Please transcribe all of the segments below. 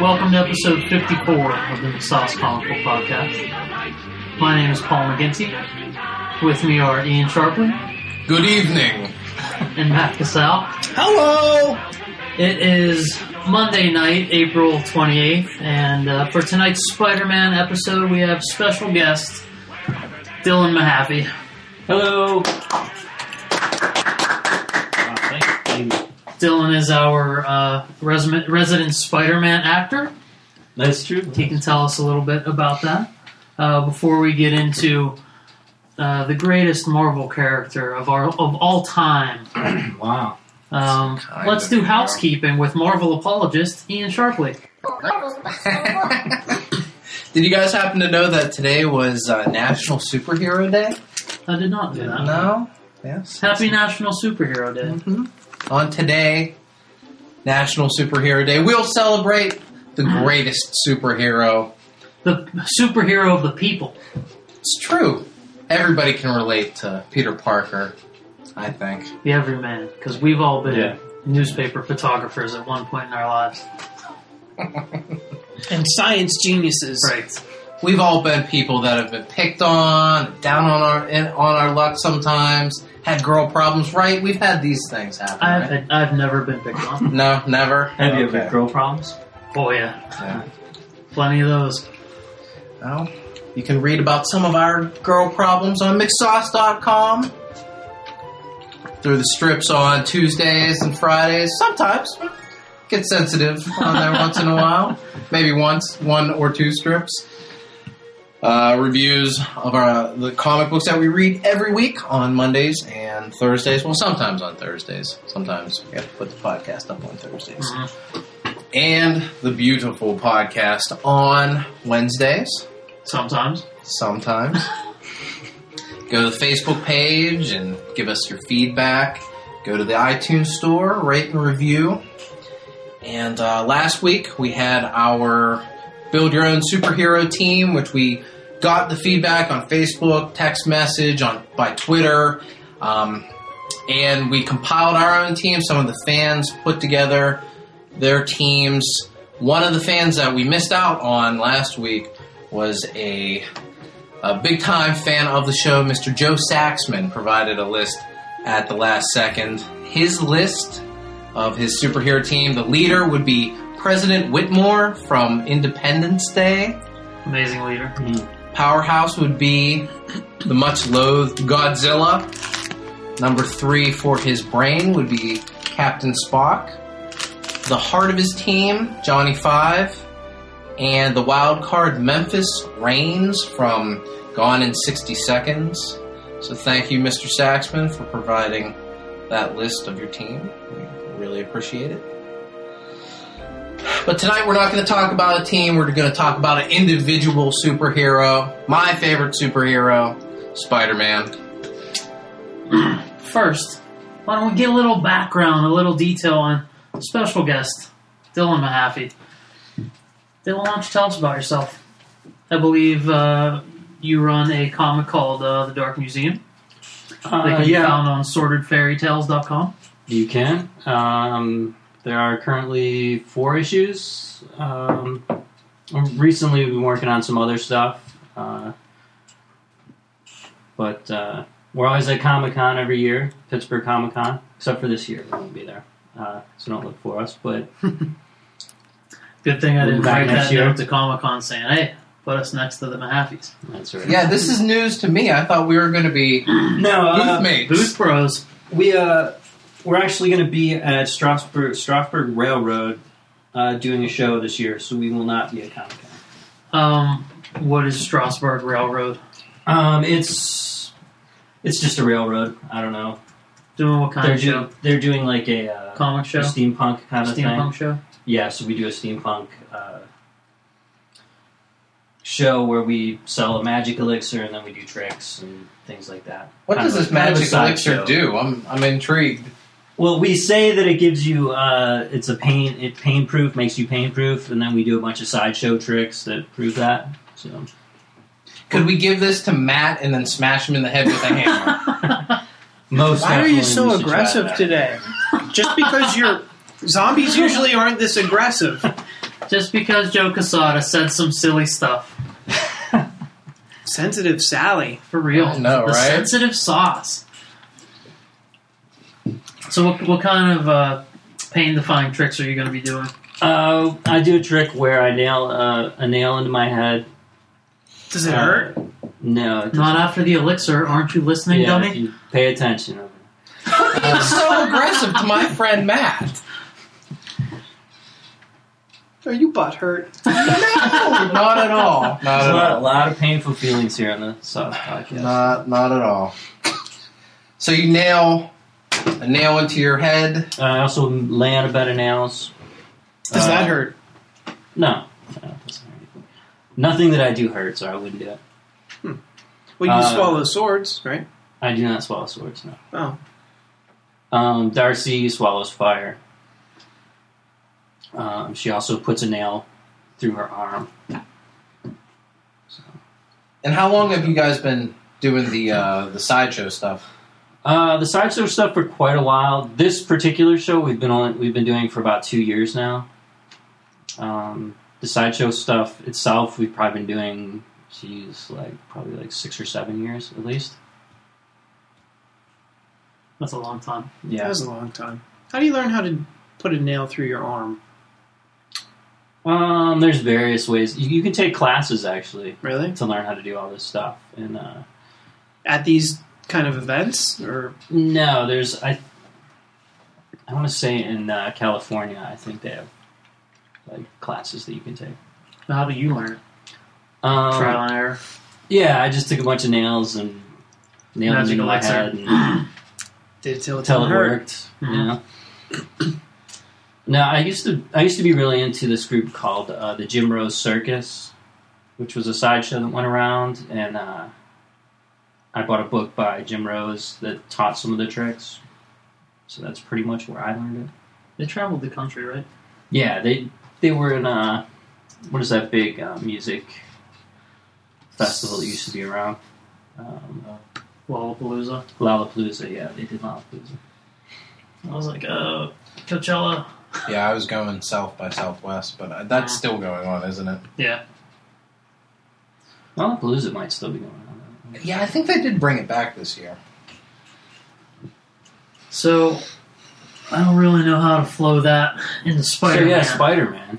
Welcome to episode 54 of the Sauce Comic Book Podcast. My name is Paul McGinty. With me are Ian Sharpley Good evening. and Matt Casal. Hello. It is Monday night, April 28th, and uh, for tonight's Spider-Man episode, we have special guest Dylan Mahaffey. Hello. Dylan is our uh, resident, resident Spider-Man actor. That's true. He can tell us a little bit about that. Uh, before we get into uh, the greatest Marvel character of our of all time, Wow. um, let's do housekeeping with Marvel apologist Ian Sharpley. Did you guys happen to know that today was uh, National Superhero Day? I did not do that. No. Yes. Happy National Superhero Day. hmm On today, National Superhero Day, we'll celebrate the ah. greatest superhero. The superhero of the people. It's true. Everybody can relate to Peter Parker. I think. The everyman. Because we've all been Yeah. newspaper photographers at one point in our lives. and science geniuses. Right. We've all been people that have been picked on, down on our in, on our luck sometimes, had girl problems. Right? We've had these things happen. I've, right? I've never been picked on. No, never. Have you ever had girl problems? Oh, yeah. Yeah. Plenty of those. Well, you can read about some of our girl problems on mixsauce.com. Through the strips on Tuesdays and Fridays. Sometimes get sensitive on there once in a while. Maybe once, one or two strips. Uh, reviews of our the comic books that we read every week on Mondays and Thursdays. Well, sometimes on Thursdays. Sometimes we have to put the podcast up on Thursdays. Mhm. And the beautiful podcast on Wednesdays Sometimes. sometimes. Go to the Facebook page and give us your feedback. Go to the iTunes store, rate and review. And uh, last week we had our Build Your Own Superhero team, which we got the feedback on Facebook, text message, on by Twitter, um, and we compiled our own team. Some of the fans put together their teams. One of the fans that we missed out on last week was a, a big time fan of the show, Mr. Joe Saxman, provided a list at the last second. His list of his superhero team, the leader would be President Whitmore from Independence Day. Amazing leader. Hmm. Powerhouse would be the much loathed Godzilla. Number three for his brain would be Captain Spock. The heart of his team, Johnny Five. And the wild card, Memphis Raines from Gone in 60 Seconds. So thank you, Mr. Saxman, for providing that list of your team. We really appreciate it. But tonight we're not going to talk about a team. We're going to talk about an individual superhero. My favorite superhero, Spider-Man. First, why don't we get a little background, a little detail on special guest, Dylan Mahaffey. Dylan, why don't you tell us about yourself? I believe uh, you run a comic called uh, The Dark Museum. They Uh, can be yeah, found on sortedfairytales.com. you can. Um, there are currently four issues. Um, recently, we've been working on some other stuff. Uh, but uh, we're always at Comic Con every year, Pittsburgh Comic Con, except for this year. We won't be there. Uh, so don't look for us. But Good thing I didn't be back write that year. note to Comic Con saying, hey, put us next to the Mahaffeys. that's right. Yeah, this is news to me. I thought we were going to be No, uh, booth mates. Booth pros. We uh, we're actually going to be at Strasburg Strasburg Railroad uh, doing a show this year, so we will not be at Comic Con. Um, what is Strasburg Railroad? Um, it's it's just a railroad. I don't know. Doing what kind They're of show? doing they're doing like a, uh, Comic a show? steampunk kind of thing. Steampunk show? Yeah, so we do a steampunk uh, show where we sell a magic elixir and then we do tricks and things like that. What Kind does of this a- kind of magic elixir sideshow. do? I'm I'm intrigued. Well, we say that it gives you uh, it's a pain it pain proof makes you pain proof, and then we do a bunch of sideshow tricks that prove that. So Could we give this to Matt and then smash him in the head with a hammer? most. Why are you so we should try aggressive today? Just because you're zombies usually aren't this aggressive. Just because Joe Quesada said some silly stuff. Sensitive Sally. For real. No, the right? sensitive sauce. So, what, what kind of uh, pain defying tricks are you going to be doing? Uh, I do a trick where I nail uh, a nail into my head. Does it Uh, hurt? No, it Not after the elixir. Aren't you listening, yeah, if dummy? you pay attention. You're so aggressive to my friend Matt. Are you butt hurt? No, not at all. Not There's a at lot, a lot of painful feelings here on the Sauce Podcast. Not not at all. So you nail a nail into your head. Uh, I also lay on a bed of nails. Does Uh, that hurt? No, no it. Nothing that I do hurts, or I wouldn't do it. Well, you uh, swallow swords, right? I do not swallow swords. No. Oh. Um, Darcy swallows fire. Um, she also puts a nail through her arm. And how long have you guys been doing the uh, the sideshow stuff? Uh, the sideshow stuff for quite a while. This particular show we've been on, we've been doing for about two years now. Um, the sideshow stuff itself, we've probably been doing, geez, like probably like six or seven years at least. That's a long time. That Yeah. was a long time. How do you learn how to put a nail through your arm? Um, there's various ways. You, you can take classes actually Really? to learn how to do all this stuff. And uh, At these kind of events? Or no, there's I. I want to say in uh, California, I think they have like classes that you can take. How do you learn it? Um, Trial and error. Yeah, I just took a bunch of nails and nailed them Magic into my head and did it till it until it worked. Mhm. You know. no, I used to I used to be really into this group called uh, the Jim Rose Circus, which was a sideshow that went around, and uh, I bought a book by Jim Rose that taught some of the tricks. So that's pretty much where I learned it. They traveled the country, right? Yeah, they they were in uh, what is that big uh, music festival that used to be around? Um, Lollapalooza. Lollapalooza, yeah, they did Lollapalooza. I was like, uh, Coachella. Yeah, I was going south by southwest, but uh, that's still going on, isn't it? Yeah. Lollapalooza might still be going on. Yeah, I think they did bring it back this year. So, I don't really know how to flow that into Spider-Man. yeah, Spider Man.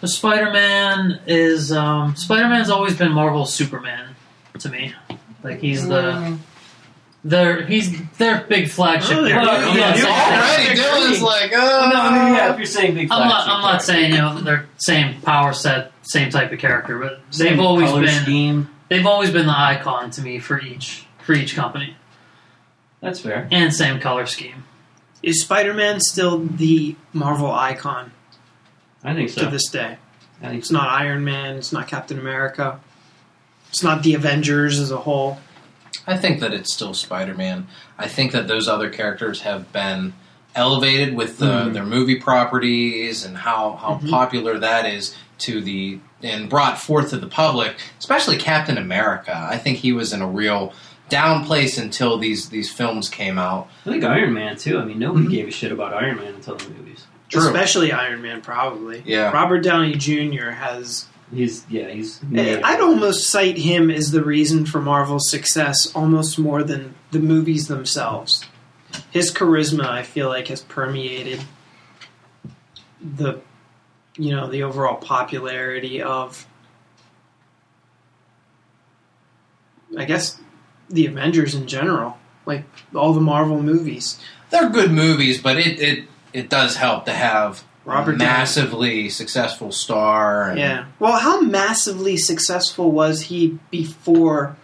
The Spider-Man is um, Spider-Man's always been Marvel's Superman to me. Like he's the their he's their big flagship. Oh, character. yeah, I'm yeah, not yeah. saying- Already, Dylan's like, no, oh. I mean, yeah, if you're saying big, I'm not. I'm not saying you know they're same power set, same type of character, but Same they've always color been scheme. they've always been the icon to me for each for each company, That's fair. and same color scheme. Is Spider Man still the Marvel icon I think so. to this day? I think It's so. not Iron Man, it's not Captain America, it's not the Avengers as a whole. I think that it's still Spider Man. I think that those other characters have been elevated with the, Mhm. their movie properties and how, how Mhm. popular that is to the and brought forth to the public, especially Captain America. I think he was in a real down place until these these films came out. I think Iron Man too. I mean, nobody Mhm. gave a shit about Iron Man until the movies. True. Especially Iron Man, probably. Yeah. Robert Downey Jr. has. He's yeah, he's. I'd almost cite him as the reason for Marvel's success almost more than the movies themselves. His charisma, I feel like, has permeated the, you know, the overall popularity of, I guess, the Avengers in general. Like all the Marvel movies. They're good movies, but it it, it does help to have Robert a Downey- massively successful star. And, Yeah. Well, how massively successful was he before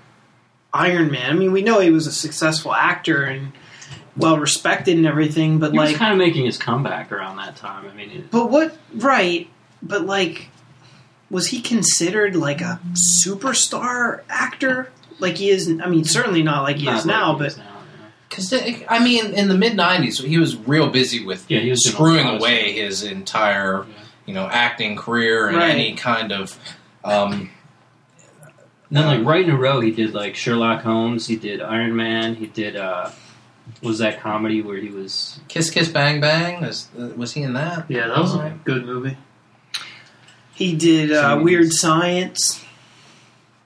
Iron Man? I mean, we know he was a successful actor and well respected and everything, but He was like, kind of making his comeback around that time. I mean, it, but what? Right. But like, was he considered like a superstar actor? Like he is. I mean, certainly not like he Not is like now, he but is now, yeah. Because I mean, in the mid '90s, he was real busy with Yeah, he was screwing a lot of away his entire, Yeah. you know, acting career and Right. any kind of. Um, And then, like right in a row, he did like Sherlock Holmes. He did Iron Man. He did uh, was that comedy where he was Kiss Kiss Bang Bang was, uh, was he in that? Yeah, that was a good movie. he did uh, Weird Science.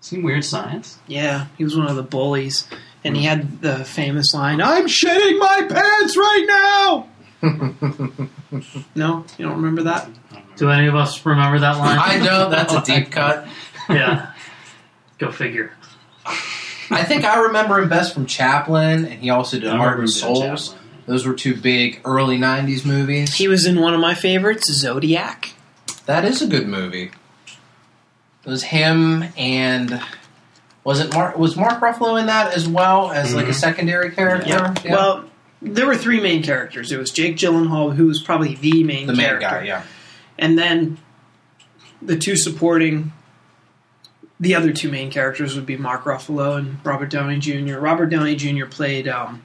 seen Weird Science. Yeah, he was one of the bullies, and he had the famous line, "I'm shitting my pants right now." No, you don't remember that? Don't. Do any of us remember that line? I know that's a deep cut. yeah. Go figure. I think I remember him best from Chaplin, and he also did I Heart and Souls. Those were two big early '90s movies. He was in one of my favorites, Zodiac. That is a good movie. It was him and was it Mark? Was Mark Ruffalo in that as well as like a Mhm. secondary character? Yeah. Well, there were three main characters. It was Jake Gyllenhaal, who was probably the main the main guy. Yeah. and then the two supporting. The other two main characters would be Mark Ruffalo and Robert Downey Jr. Robert Downey Jr. played um,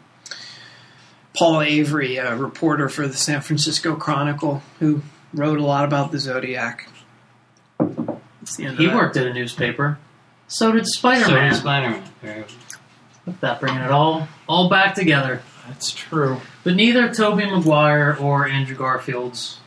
Paul Avery, a reporter for the San Francisco Chronicle, who wrote a lot about the Zodiac. That's the end He that. worked at a newspaper. So did Spider Man. So did Spider-Man. Very good. Look that bringing it all all back together. That's true. But neither Tobey Maguire or Andrew Garfield's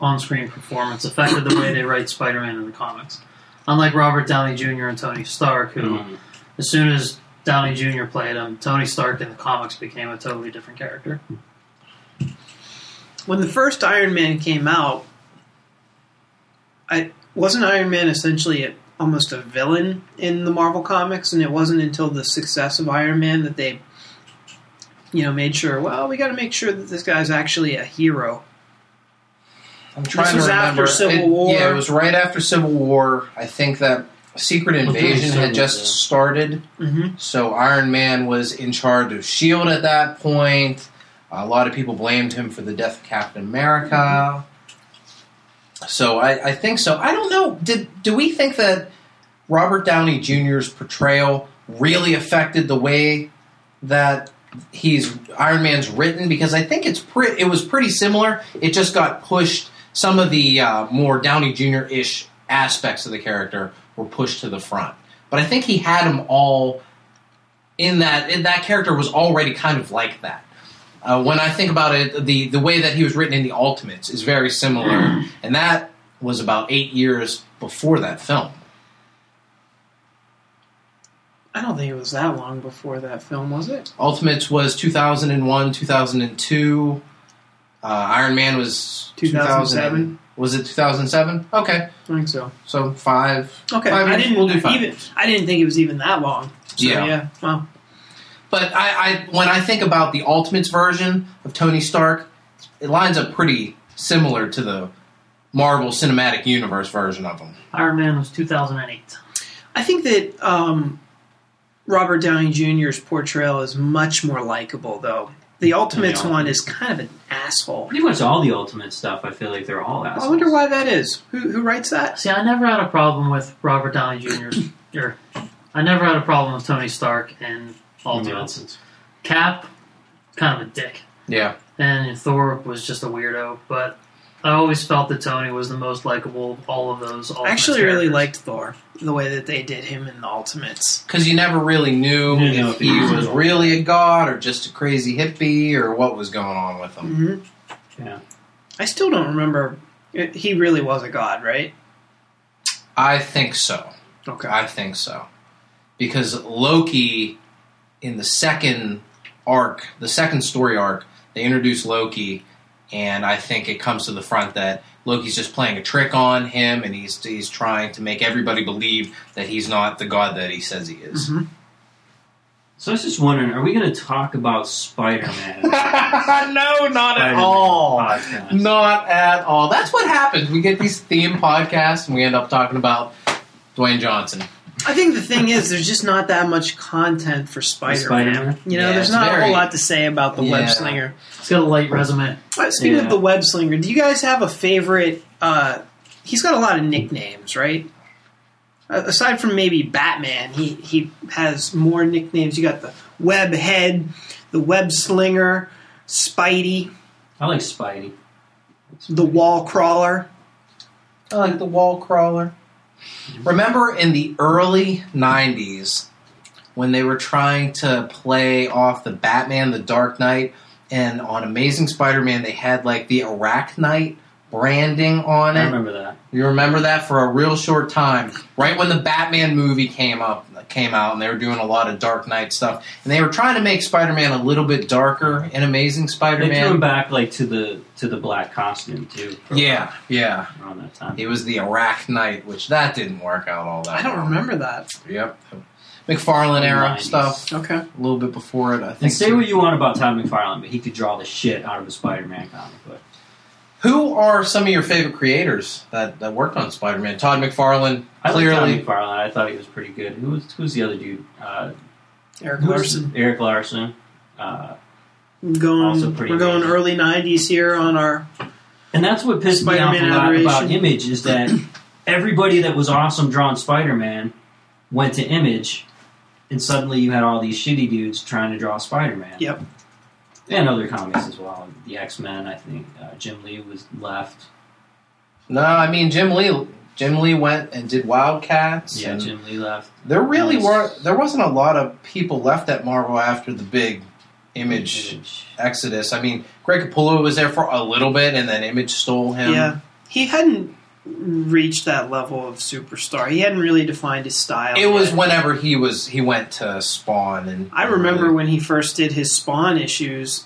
on-screen performance affected the way they write Spider-Man in the comics. Unlike Robert Downey Jr. and Tony Stark, who, Mhm. as soon as Downey Jr. played him, Tony Stark in the comics became a totally different character. when the first Iron Man came out, I wasn't Iron Man essentially a, almost a villain in the Marvel comics, and it wasn't until the success of Iron Man that they, you know, made sure. Well, we got to make sure that this guy's actually a hero. I'm trying was to remember. after Civil It- War. Yeah, it was right after Civil War. I think that Secret Invasion had just War. started. Mm-hmm. So Iron Man was in charge of Shield at that point. A lot of people blamed him for the death of Captain America. So I, I think so. I don't know. Did do we think that Robert Downey Jr.'s portrayal really affected the way that he's Iron Man's written? Because I think it's pre- it was pretty similar. It just got pushed some of the uh, more Downey Jr. ish aspects of the character were pushed to the front. But I think he had them all in that in that character was already kind of like that. Uh, when I think about it, the the way that he was written in the Ultimates is very similar, and that was about eight years before that film. I don't think it was that long before that film, was it? Ultimates was 2001, 2002. Uh, Iron Man was 2007? Was it two thousand seven? Okay, I think so. so five. Okay, Five I years? didn't We'll do five even. I didn't think it was even that long. So, Yeah. yeah. Well, But I, I, when I think about the Ultimates version of Tony Stark, it lines up pretty similar to the Marvel Cinematic Universe version of him. Iron Man was 2008. I think that um, Robert Downey Jr.'s portrayal is much more likable, though. The Ultimates Yeah. one is kind of an asshole. Pretty much all the Ultimate stuff. I feel like they're all assholes. I wonder why that is. Who, who writes that? See, I never had a problem with Robert Downey Jr. or er, I never had a problem with Tony Stark and Ultimates. Nonsense. Cap, kind of a dick. Yeah. And Thor was just a weirdo, but I always felt that Tony was the most likable of all of those. I Ultimates actually really liked Thor, the way that they did him in the Ultimates. Because you never really knew You know if if he he was was really a god or just a crazy hippie or what was going on with him. hmm Yeah. I still don't remember. It, he really was a god, right? I think so. Okay. I think so. Because Loki, in the second arc, the second story arc, they introduce Loki, and I think it comes to the front that Loki's just playing a trick on him, and he's he's trying to make everybody believe that he's not the god that he says he is. Mhm. So I was just wondering, are we going to talk about Spider-Man? no, not at Spider-Man all. podcast? Not at all. That's what happens. We get these theme podcasts, and we end up talking about Dwayne Johnson. I think the thing is, there's just not that much content for Spider-Man. Spider-Man? You know, Yeah, there's it's not a whole lot to say about the Yeah. web slinger. He's got a light resume. Uh, Speaking Yeah. of the web slinger, do you guys have a favorite? Uh, he's got a lot of nicknames, right? uh, aside from maybe Batman, he he has more nicknames. You got the Web Head, the Web Slinger, Spidey, I like Spidey. the Wall Crawler. I like the wall crawler. Remember in the early 90s when they were trying to play off the Batman, the Dark Knight, and on Amazing Spider Man they had like the Arachnite branding on it. I remember that. You remember that for a real short time, right when the Batman movie came up, came out, and they were doing a lot of Dark Knight stuff, and they were trying to make Spider-Man a little bit darker in Amazing They threw him Spider-Man. back like to the to the black costume too. Yeah, yeah, while around that time. it was the Arachnite, which that didn't work out all that. I don't well. remember that. Yep, McFarlane era 90s. stuff, Okay. a little bit before it, I think. And say too. what you want about Todd McFarlane, but he could draw the shit out of a Spider-Man comic book. Who are some of your favorite creators that, that worked on Spider-Man? Todd McFarlane, I clearly. like Todd McFarlane. I thought he was pretty good. Who was who's the other dude? Uh, Erik Larsen. Erik Larsen. Uh, Going, Also pretty we're going amazing. early '90s here on our. And that's what pissed me off a lot adoration. about Image is that everybody that was awesome drawing Spider-Man went to Image, and suddenly you had all these shitty dudes trying to draw Spider-Man. Yep. And other comics as well. The X-Men, I think. Uh, Jim Lee was left. No, I mean Jim Lee. Jim Lee went and did Wildcats. Yeah, and Jim Lee left. There really Nice. were. There wasn't a lot of people left at Marvel after the big Image Image. exodus. I mean, Greg Capullo was there for a little bit, and then Image stole him. Yeah, he hadn't reached that level of superstar. He hadn't really defined his style. It was whenever he was he went to Spawn, and I remember when he first did his Spawn issues.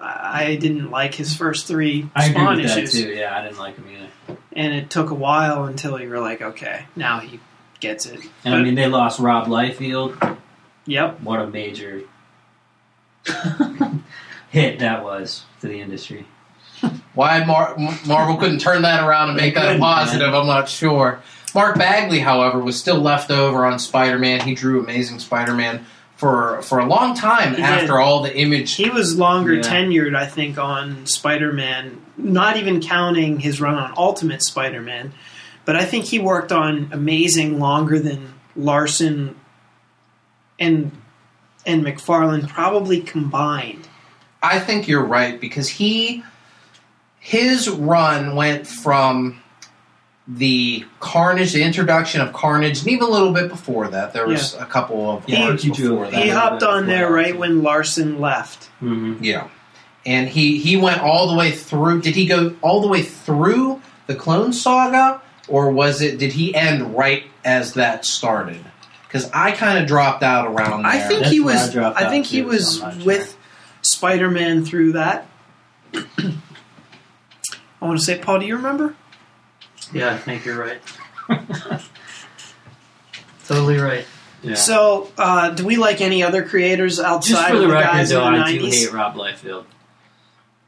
I I didn't like his first three I agree Spawn with that issues, too. Yeah, I didn't like him either. and it took a while until you were like, okay, now he gets it. And I mean, they lost Rob Liefeld. Yep. What a major hit that was to the industry. Why Mar- Marvel couldn't turn that around and make that a positive. man. I'm not sure. Mark Bagley, however, was still left over on Spider-Man. He drew Amazing Spider-Man for for a long time He after did. all the Image. He was longer Yeah. tenured, I think, on Spider Man, not even counting his run on Ultimate Spider Man. But I think he worked on Amazing longer than Larsen and and McFarlane probably combined. I think you're right because he his run went from the Carnage, the introduction of Carnage, and even a little bit before that. There was a couple of Yeah, arcs he before it. that. He hopped on there right too. when Larsen left. hmm Yeah, and he he went all the way through. Did he go all the way through the Clone Saga, or was it? Did he end right as that started? Because I kind of dropped out around there. I think That's he where I was. I, think he too, so was with Spider Man through that. I want to say, Paul. Do you remember? Yeah, I think you're right. totally right. Yeah. So, uh, do we like any other creators outside Just for of the the record, guys though, in the I do hate Rob Liefeld.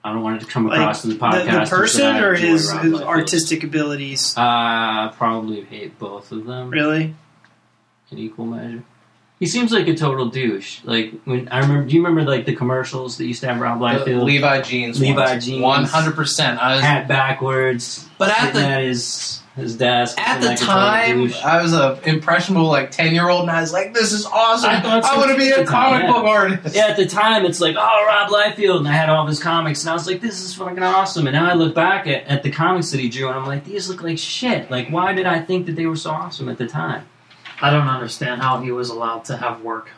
I don't want it to come Like, across in the The, podcast. the person or his, his artistic abilities? Uh, I probably hate both of them Really? in equal measure. He seems like a total douche. Like when I remember, do you remember like the commercials that used to have Rob Liefeld Levi jeans. Levi jeans. One hundred percent. Hat backwards, But at the- at his his desk At the like time. I was a impressionable like ten year old, and I was like, "This is awesome! I I, want to be a the time, comic yeah. book artist." Yeah, at the time, it's like, oh, Rob Liefeld, and I had all of his comics, and I was like, this is fucking awesome. And now I look back at, at the comics that he drew, and I'm like, these look like shit. Like, why did I think that they were so awesome at the time? I don't understand how he was allowed to have work.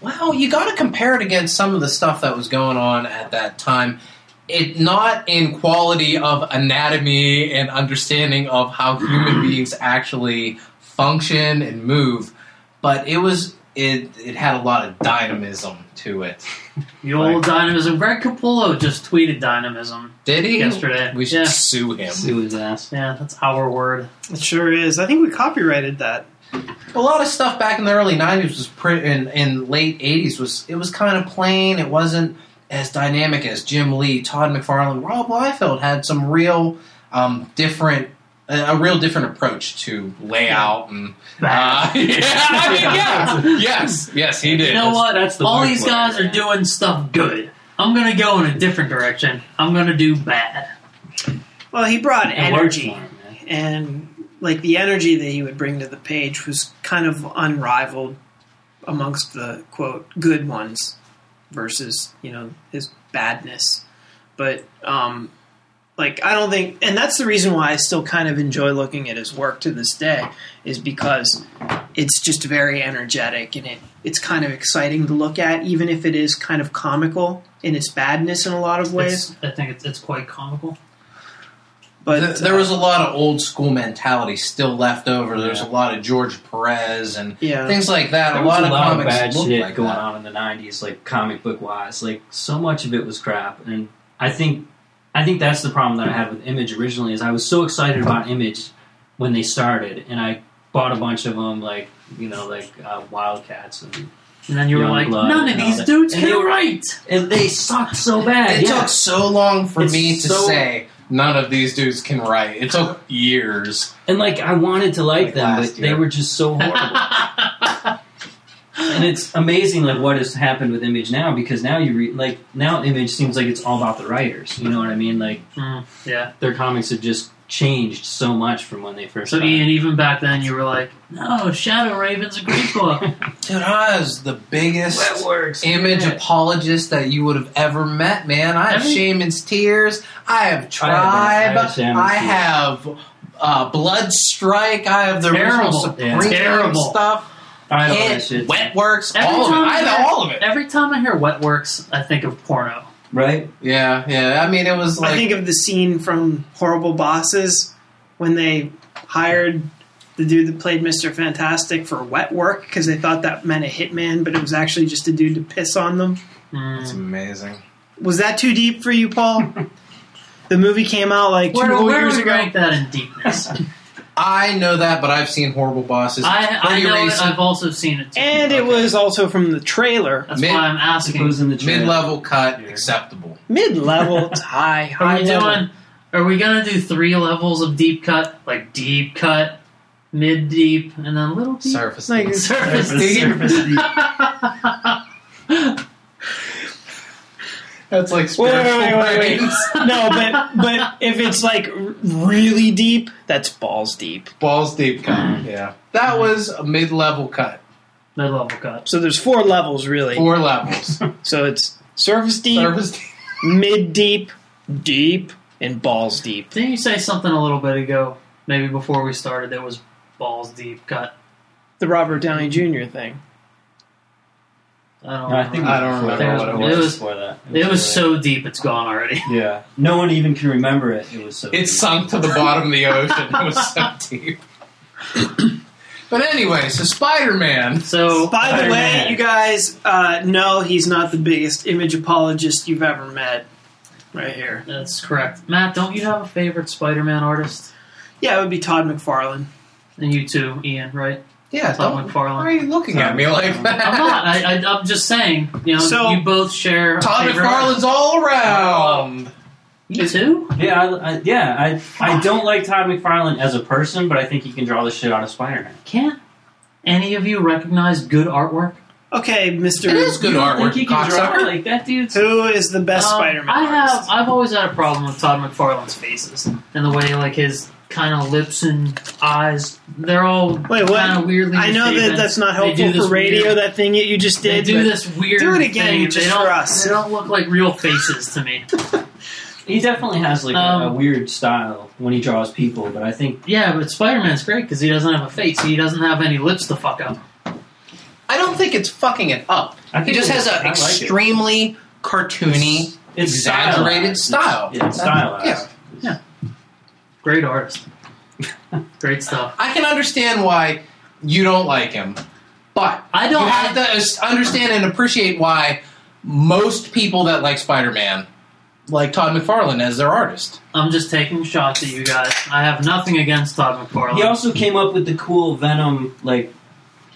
Well, you got to compare it against some of the stuff that was going on at that time. It not in quality of anatomy and understanding of how human beings actually function and move, but it was it. It had a lot of dynamism to it. The old dynamism. Greg Capullo just tweeted dynamism Did he? yesterday. We should Yeah. sue him. Sue his ass. Yeah, that's our word. It sure is. I think we copyrighted that. A lot of stuff back in the early '90s was pretty, and, and late '80s was it was kind of plain. It wasn't as dynamic as Jim Lee, Todd McFarlane, Rob Liefeld had some real um, different, a a real different approach to layout and. Uh, yeah, I mean, yeah, yes, yes, he did. You know what? That's the All these for it, guys are doing stuff good. I'm gonna go in a different direction. I'm gonna do bad. Well, he brought It energy, him, and like the energy that he would bring to the page was kind of unrivaled amongst the quote good ones versus you know his badness. But um, like I don't think, and that's the reason why I still kind of enjoy looking at his work to this day, is because it's just very energetic and it it's kind of exciting to look at, even if it is kind of comical in its badness in a lot of ways. It's, I think it's, it's quite comical. But Th- there uh, was a lot of old school mentality still left over. There's Yeah. a lot of George Perez and yeah. things like that. There a was lot a of lot of comics bad look shit like going that. on in the '90s, like comic book wise. Like so much of it was crap, and I think, I think that's the problem that I had with Image originally. Is I was so excited about Image when they started, and I bought a bunch of them, like you know, like uh, Wildcats, and And then you were like, Youngblood none of these dudes And can they were- write. and they sucked so bad. It yeah. took so long for It's me to so- say none of these dudes can write. It took years. and like I wanted to like Like them, last but they were just so horrible. and it's amazing like what has happened with image now because now you read like now image seems like it's all about the writers you know what i mean like Mm, yeah. their comics have just changed so much from when they first So started. Ian, even back then, you were like, "No, Shadow Raven's a great book." Dude, I was the biggest works image apologist that you would have ever met, man. I have Every- Shaman's Tears. I have I Tribe. I have I have uh, Blood Strike. I have the original Supreme Yeah. Terrible. stuff. I have all that Hit, shit Wet Works, Every all of it. I I- have all of it. Every time I hear Wetworks, I think of porno. Right Yeah, yeah. I mean, it was like I think of the scene from Horrible Bosses when they hired the dude that played Mr. Fantastic for wet work because they thought that meant a hitman, but it was actually just a dude to piss on them. Mm. it's amazing. Was that too deep for you, Paul? the movie came out like two Where, whole where years do we ago. rank that in deepness? I know that, but I've seen Horrible Bosses. I, I Pretty know it, I've also seen it. Too. And it was also from the trailer. That's Mid- why I'm it asking. goes in the trailer. Mid-level cut, Yeah. acceptable. Mid level, it's high, Are high we level. doing? Are we gonna do three levels of deep cut, like deep cut, mid deep, and then little deep? Surface. Like, deep. Surface Surface- deep. surface deep. That's like spiritual wait, wait, wait, brains. no, but but if it's like really deep, that's balls deep. Balls deep cut. Mm. Yeah, that mm. was a mid-level cut. Mid level cut. So there's four levels really. Four levels. So it's surface deep, Surface deep. mid deep, deep, and balls deep. Didn't you say something a little bit ago? Maybe before we started, that was balls deep cut. The Robert Downey Jr. thing. I don't. No, I think. I don't before remember that. what it was. before that. It was really- so deep, it's gone already. yeah. No one even can remember it. It was so. It deep. sunk to the bottom of the ocean. It was so deep. But anyway, so Spider-Man. So By the way, Spider-Man. you guys uh, know he's not the biggest image apologist you've ever met. Right here. that's correct. Matt, don't you have a favorite Spider-Man artist? Yeah, it would be Todd McFarlane. And you too, Ian, right? Yeah, Todd don't, McFarlane. why are you looking at me like that? I'm not. I, I, I'm just saying. You know, So- you both share. Todd McFarlane's all around. You too? Yeah, I, I, yeah. I I don't like Todd McFarlane as a person, but I think he can draw the shit out of Spider-Man. Can't any of you recognize good artwork? Okay, Mr. It is good You artwork. think he can draw cocksucker. like that, dude. Who is the best Um, Spider-Man I have. artist? I've always had a problem with Todd McFarlane's faces and the way, like his kind of lips and eyes. They're all Wait, what? kind of weirdly. I know that that's not helpful for radio. weird- that thing that you just did. They did. do this weird. Do it again, thing. just they for don't, us. They don't look like real faces to me. He definitely has like a, a Um, weird style when he draws people, but I think Yeah, but Spider Man's great because he doesn't have a face. He doesn't have any lips to fuck up. I don't think it's fucking it up. He just has I an like it. extremely cartoony. It's exaggerated stylized. style. It's, yeah, it's stylized. Yeah. Great artist. great stuff. I can understand why you don't like him, but I don't you have to understand and appreciate why most people that like Spider-Man like Todd McFarlane as their artist. I'm just taking shots at you guys. I have nothing against Todd McFarlane. He also came up with the cool Venom like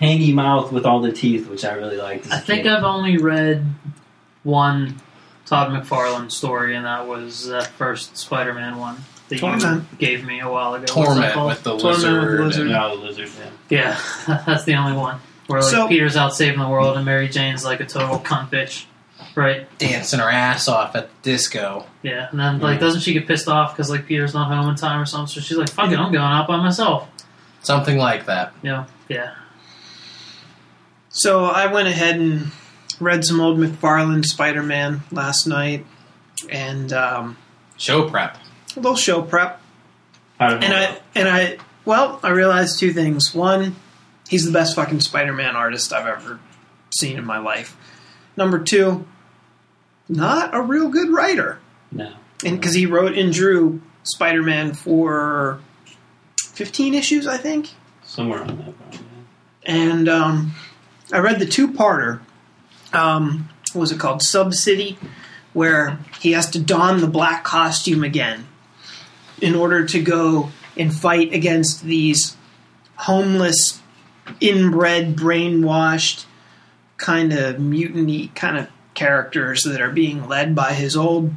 hangy mouth with all the teeth, which I really liked. I think kid. I've only read one Todd McFarlane story, and that was that first Spider-Man one that Torment. you gave me a while ago. Torment with the Torment with the lizard. lizard. and- Yeah, the lizard. Yeah. Yeah, that's the only one where like So- Peter's out saving the world and Mary Jane's like a total cunt bitch. Right. dancing her ass off at the disco. Yeah. And then like, doesn't she get pissed off because like Peter's not home in time or something? So she's like, "Fuck it, I'm going out by myself." Something like that. You know? Yeah. So I went ahead and read some old McFarlane Spider-Man last night, and um, Show prep. A little show prep. I. And I and I well, I realized two things. One, he's the best fucking Spider-Man artist I've ever seen in my life. Number two, not a real good writer. no. And because he wrote and drew Spider-Man for fifteen issues, I think. Somewhere on that. Probably. and um, I read the two-parter. Um, what was it called? Sub City, where he has to don the black costume again in order to go and fight against these homeless, inbred, brainwashed, kind of mutiny kind of characters that are being led by his old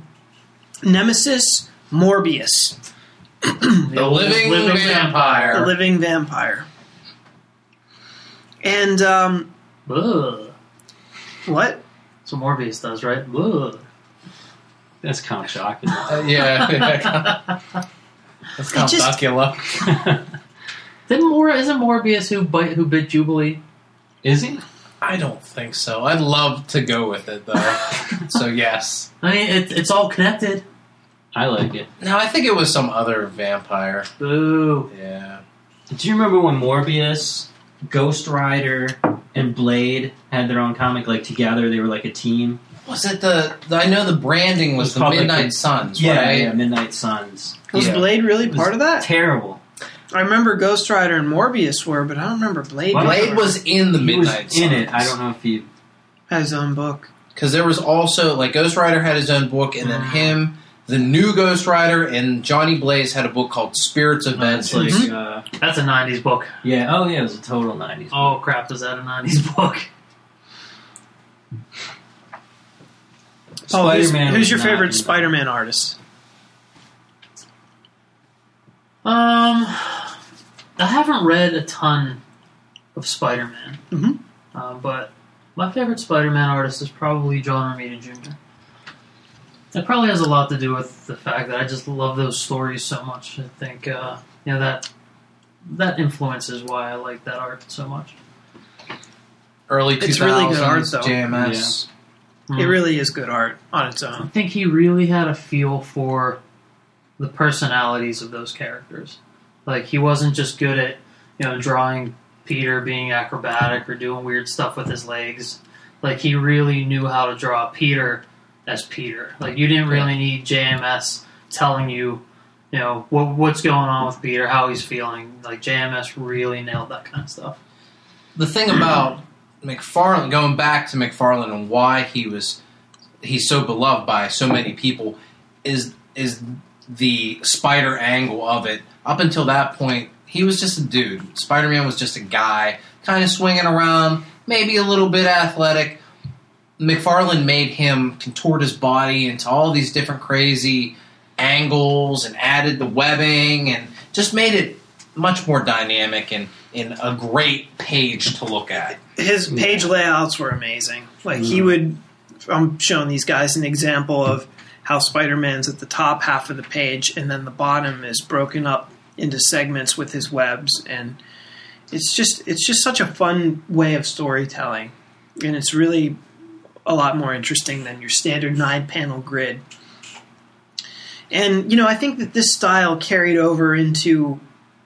nemesis, Morbius, The old living, vampire. the living vampire. And um, Ugh. what? That's what Morbius does, right? Ugh. That's Count Chocula. Uh, yeah. That's Count just- Chocula. Didn't Mor isn't Morbius who bite who bit Jubilee? Is he? I don't think so. I'd love to go with it though. so yes. I mean, it, it's all connected. I like it. No, I think it was some other vampire. Boo. Yeah. Do you remember when Morbius, Ghost Rider, and Blade had their own comic? Like together, they were like a team. Was it the, the I know the branding was It's the called, like, Midnight the- Suns, Yeah, right? yeah. Midnight Sons. Was Yeah. Blade really It was part of that? Terrible. I remember Ghost Rider and Morbius were, but I don't remember Blade. What? Blade was in the He was Midnight in it. I don't know if he. had his own book. Because there was also like Ghost Rider had his own book, and then him, the new Ghost Rider, and Johnny Blaze had a book called Spirits of It's like, Vengeance. uh, That's a '90s book. yeah. Oh, yeah. It was a total '90s. Oh crap! Is that a '90s book? Paul, who's, Spider-Man who's was your favorite. Spider-Man artist? Um, I haven't read a ton of Spider-Man, Mhm. uh, but my favorite Spider-Man artist is probably John Romita Jr. It probably has a lot to do with the fact that I just love those stories so much. I think uh, you know that that influences why I like that art so much. Early 2000s, It's really good art, though. JMS. Hmm. It really is good art on its own. I think he really had a feel for the personalities of those characters. Like he wasn't just good at you know drawing Peter being acrobatic or doing weird stuff with his legs. Like he really knew how to draw Peter as Peter. Like you didn't really need JMS telling you, you know, what what's going on with Peter, how he's feeling. Like JMS really nailed that kind of stuff. The thing about McFarlane, going back to McFarlane and why he was he's so beloved by so many people, is is the spider angle of it. Up until that point, he was just a dude. Spider Man was just a guy, kind of swinging around, maybe a little bit athletic. McFarlane made him contort his body into all these different crazy angles and added the webbing and just made it much more dynamic and in a great page to look at. His page layouts were amazing. Like he mm. would, I'm showing these guys an example of how Spider-Man's at the top half of the page, and then the bottom is broken up into segments with his webs, and it's just it's just such a fun way of storytelling, and it's really a lot more interesting than your standard nine-panel grid. And you know, I think that this style carried over into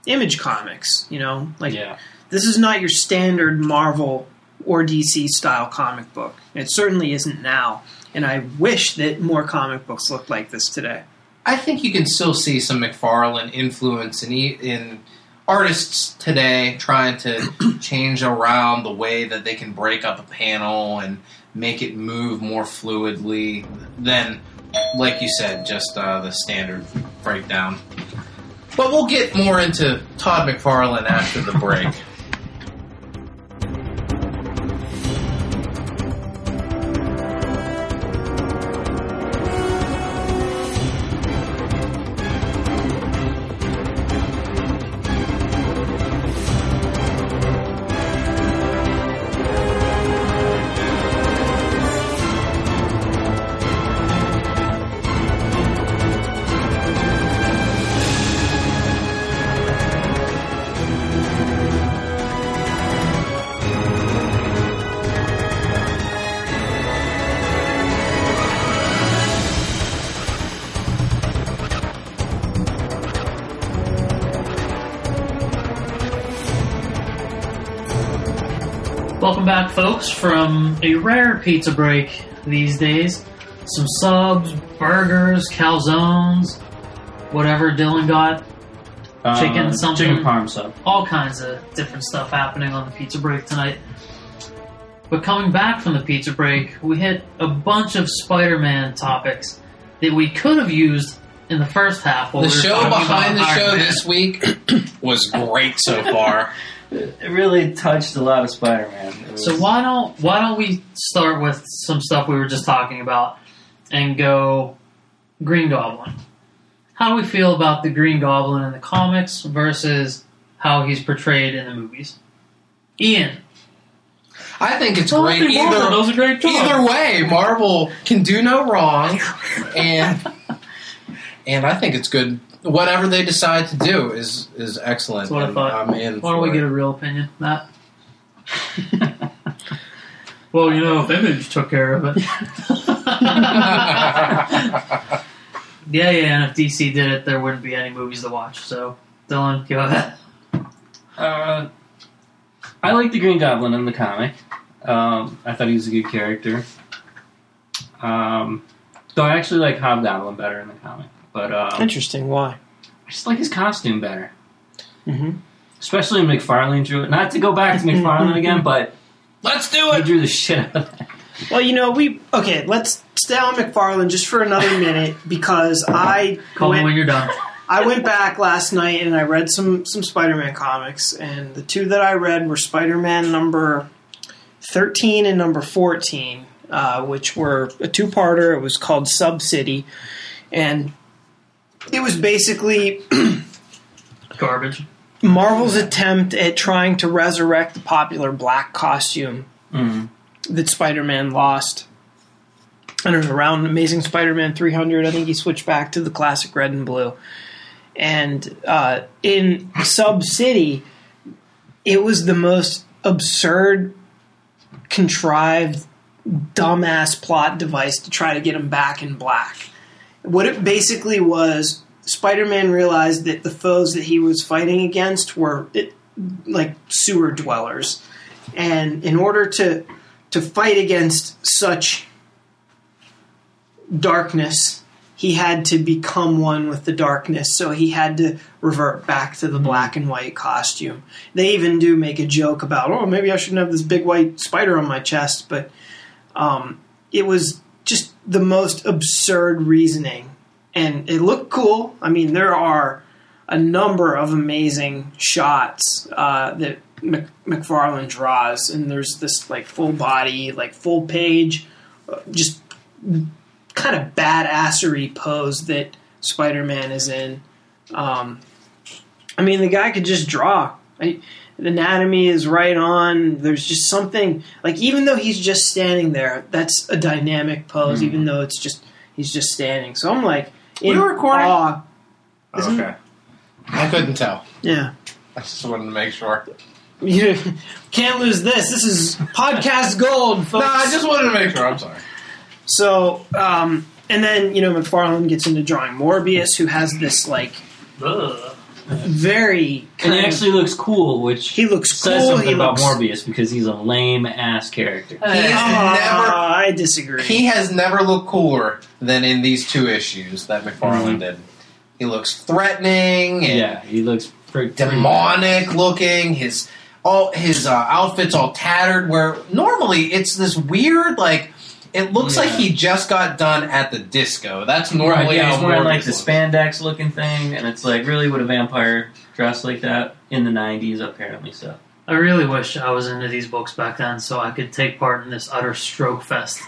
Image Comics. You know, like yeah. this is not your standard Marvel or DC style comic book. It certainly isn't now. And I wish that more comic books looked like this today. I think you can still see some McFarlane influence in in artists today trying to change around the way that they can break up a panel and make it move more fluidly than, like you said, just uh, the standard breakdown. But we'll get more into Todd McFarlane after the break. Welcome folks, from a rare pizza break these days. Some subs, burgers, calzones, whatever Dylan got. Chicken Uh, something. Chicken parm sub. all kinds of different stuff happening on the pizza break tonight. But coming back from the pizza break, we hit a bunch of Spider-Man topics that we could have used in the first half. while The we show behind the about show Man. this week was great so far. It really touched a lot of Spider-Man. It So why don't why don't we start with some stuff we were just talking about and go Green Goblin? How do we feel about the Green Goblin in the comics versus how he's portrayed in the movies? Ian, I think it's I great think Marvel either does a great job. either way. Marvel can do no wrong, and and I think it's good. Whatever they decide to do is is excellent. That's what I thought. I'm in. Why don't we for get a real opinion, Matt? well, you know, if Image took care of it. yeah, yeah, and if DC did it, there wouldn't be any movies to watch. So, Dylan, go ahead. Uh, I like the Green Goblin in the comic. Um, I thought he was a good character. Um, though I actually like Hobgoblin better in the comic. But um, Interesting. Why? I just like his costume better. Mm-hmm. Especially when McFarlane drew it. Not to go back to McFarlane again, but Let's do it. he it. drew the shit out of that. Well, you know, we okay. Let's stay on McFarlane just for another minute because I Call me when you're done. I went back last night and I read some some Spider-Man comics, and the two that I read were Spider-Man number thirteen and number fourteen, uh, which were a two-parter. It was called Sub City, and it was basically Garbage. Marvel's attempt at trying to resurrect the popular black costume Mm. that Spider-Man lost. And it was around Amazing Spider-Man 300. I think he switched back to the classic red and blue. And uh, in Sub City, it was the most absurd, contrived, dumbass plot device to try to get him back in black. What it basically was, Spider-Man realized that the foes that he was fighting against were it, like sewer dwellers, and in order to to fight against such darkness, he had to become one with the darkness. So he had to revert back to the black and white costume. They even do make a joke about, oh, maybe I shouldn't have this big white spider on my chest, but um, it was just the most absurd reasoning, and it looked cool. I mean, there are a number of amazing shots uh, that Mc- McFarlane draws, and there's this like full body, like full page, uh, just kind of badassery pose that Spider-Man is in. Um, I mean, the guy could just draw. I, anatomy is right on. There's just something like even though he's just standing there, that's a dynamic pose. Even though it's just he's just standing. So I'm like, in We recording? awe. Isn't- Okay. I couldn't tell. Yeah. I just wanted to make sure. You can't lose this. This is podcast gold, No. I just wanted to make sure. I'm sorry. So, um, and then you know McFarlane gets into drawing Morbius, who has this like Ugh. Very And he of- actually looks cool, which he looks says cool. something he about looks, Morbius because he's a lame ass character. Hey, He's Ah, never- I disagree. He has never looked cooler than in these two issues that McFarlane Mhm. did. He looks threatening and Yeah, he looks pretty demonic looking. His all his uh, outfit's all tattered. Where normally it's this weird like. It looks Yeah. like he just got done at the disco. That's Right, normally yeah, how he's wearing like the looks. spandex looking thing, and it's like really would a vampire dress like that in the '90s? Apparently so. I really wish I was into these books back then so I could take part in this utter stroke fest.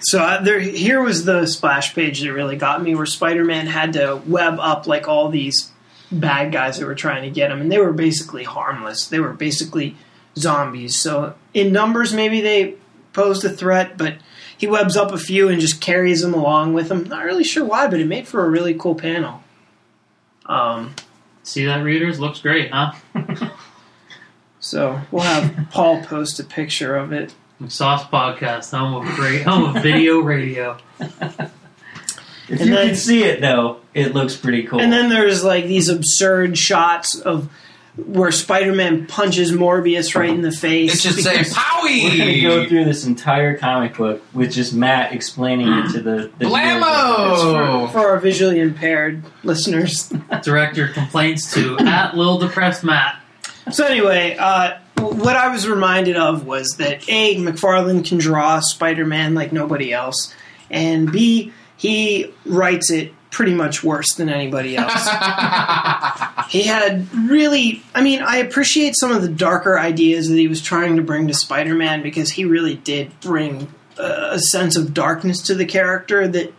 So uh, there, here was the splash page that really got me, where Spider-Man had to web up like all these bad guys that were trying to get him, and they were basically harmless. They were basically zombies. So in numbers, maybe they posed a threat, but he webs up a few and just carries them along with him. Not really sure why, but it made for a really cool panel. Um, See that, readers? Looks great, huh? so we'll have Paul post a picture of it. Sauce Podcast, home of great, home of video radio. If And you then- can see it though, it looks pretty cool. And then there's like these absurd shots of where Spider-Man punches Morbius right in the face. It's just saying because- We're gonna go through this entire comic book with just Matt explaining it to the, the Blammo! for our visually impaired listeners. Director complaints to at Lil Depressed Matt. So anyway, uh, what I was reminded of was that a McFarlane can draw Spider-Man like nobody else, and b he writes it pretty much worse than anybody else. he had really, I mean, I appreciate some of the darker ideas that he was trying to bring to Spider-Man because he really did bring uh, a sense of darkness to the character that.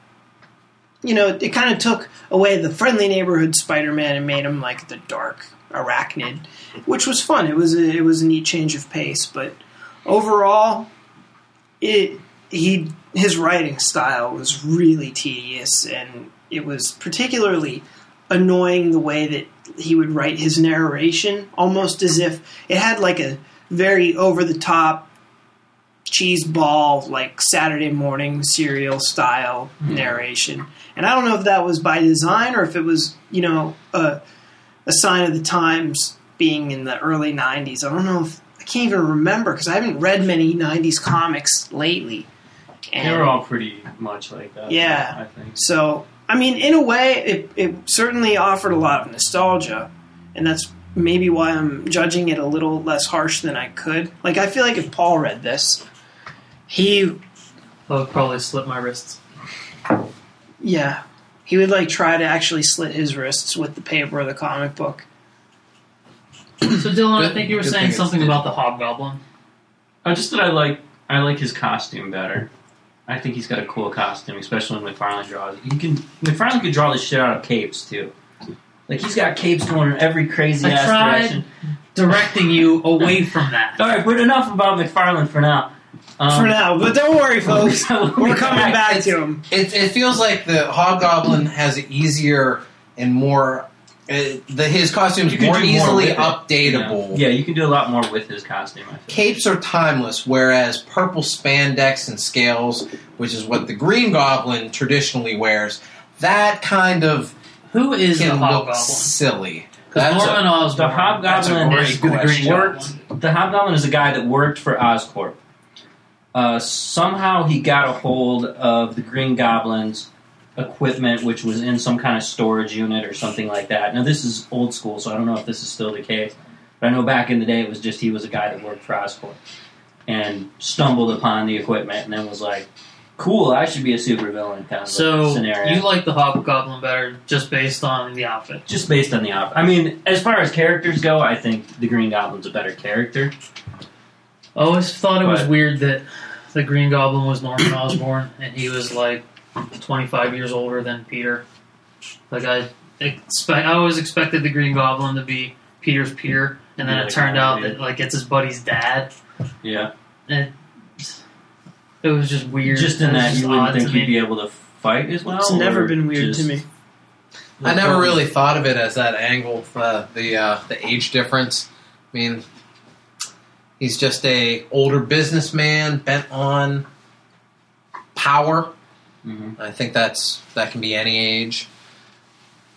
You know, it kind of took away the friendly neighborhood Spider-Man and made him like the dark arachnid which was fun. It was a, it was a neat change of pace, but overall, it he his writing style was really tedious, and it was particularly annoying the way that he would write his narration, almost as if it had like a very over the top cheese ball like Saturday morning serial style mm-hmm. narration. And I don't know if that was by design or if it was, you know, a, a sign of the times being in the early 90s. I don't know if I can't even remember because I haven't read many 90s comics lately. They were all pretty much like that. Yeah. I think. So, I mean, in a way, it, it certainly offered a lot of nostalgia, and that's maybe why I'm judging it a little less harsh than I could. Like, I feel like if Paul read this, he, I would probably slit my wrists. yeah, he would like try to actually slit his wrists with the paper of the comic book. So Dylan, I think you were saying something about the Hobgoblin. Oh, just that I like I like his costume better. I think he's got a cool costume, especially when McFarlane draws. it. He can McFarlane could draw the shit out of capes too. Like he's got capes going in every crazy I ass tried. direction. Directing you away from that. All right, but enough about McFarlane for now. Um, For now, but don't worry, folks. We're coming back It's- to him. It, it feels like the Hobgoblin has it easier and more. Uh, the his costumes You can more do more easily with it, updatable. Yeah. yeah, you can do a lot more with his costume. I feel. Capes are timeless, whereas purple spandex and scales, which is what the Green Goblin traditionally wears, that kind of Who is the can look Hobgoblin? silly. Because a- Norman Osborn. the Hobgoblin is the Green question. Goblin. The Hobgoblin is a guy that worked for Oscorp. Uh, somehow he got a hold of the Green Goblin's equipment, which was in some kind of storage unit or something like that. Now, this is old school, so I don't know if this is still the case. But I know back in the day, it was just he was a guy that worked for Oscorp and stumbled upon the equipment and then was like, cool, I should be a supervillain kind of So scenario. you like the Hobgoblin better just based on the outfit? just based on the outfit. I mean, as far as characters go, I think the Green Goblin's a better character. I always thought it was weird that the Green Goblin was Norman Osborn and he was like 25 years older than Peter. Like I expect, I always expected the Green Goblin to be Peter's peer, and then Yeah, it turned out that like it's his buddy's dad. Yeah. And it was just weird. Just in that just you wouldn't think to he'd me. be able to fight as well. It's never been weird to me. I never really thought of it as that angle, uh, the uh, the age difference. I mean, he's just a older businessman bent on power. Mhm. I think that's that can be any age.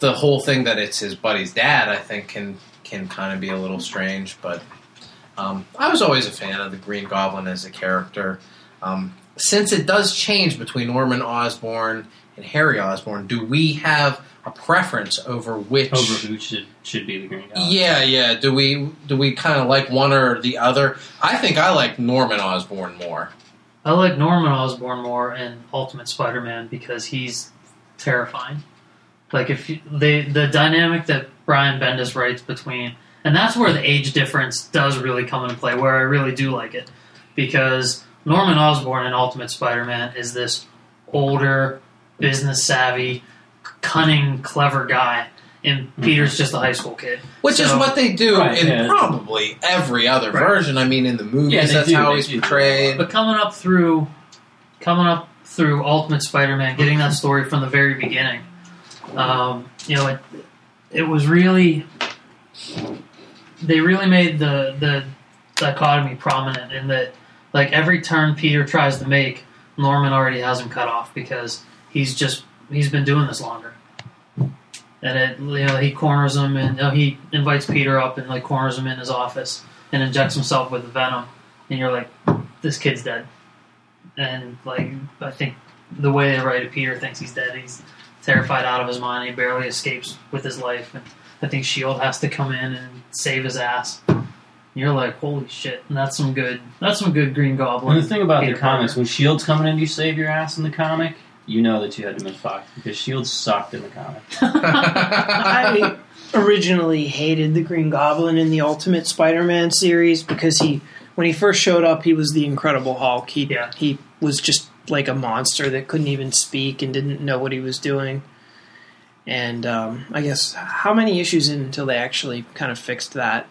The whole thing that it's his buddy's dad, I think, can can kind of be a little strange. But um, I was always a fan of the Green Goblin as a character. Um, since it does change between Norman Osborn and Harry Osborn, do we have a preference over which? Over who should should be the Green Goblin? Yeah, yeah. Do we do we kind of like one or the other? I think I like Norman Osborn more. I like Norman Osborn more in Ultimate Spider-Man because he's terrifying. Like if you, they the dynamic that Brian Bendis writes between, and that's where the age difference does really come into play. Where I really do like it because Norman Osborn in Ultimate Spider-Man is this older, business savvy, cunning, clever guy, and Peter's just a high school kid. Which is what they do Right, in yeah. probably every other Right. version. I mean, in the movies, Yeah, that's do, how he's do. portrayed. But coming up through, coming up through Ultimate Spider-Man, getting that story from the very beginning, um, you know, it, it was really, they really made the the dichotomy prominent in that, like every turn Peter tries to make, Norman already has him cut off because he's just he's been doing this longer. And it you know he corners him and you know, he invites Peter up and like corners him in his office and injects himself with venom, and you're like, this kid's dead, and like I think the way they write it, Peter thinks he's dead. He's terrified out of his mind. He barely escapes with his life, and I think Shield has to come in and save his ass. And You're like, holy shit! And that's some good. That's some good Green Goblin. Well, the thing about Peter the comics, Parker. when Shield's coming in to save your ass in the comic, you know that you had to been fucked because Shield sucked in the comic. I originally hated the Green Goblin in the Ultimate Spider-Man series because he, when he first showed up, he was the Incredible Hulk. He Yeah. he was just like a monster that couldn't even speak and didn't know what he was doing. And um, I guess how many issues in until they actually kind of fixed that?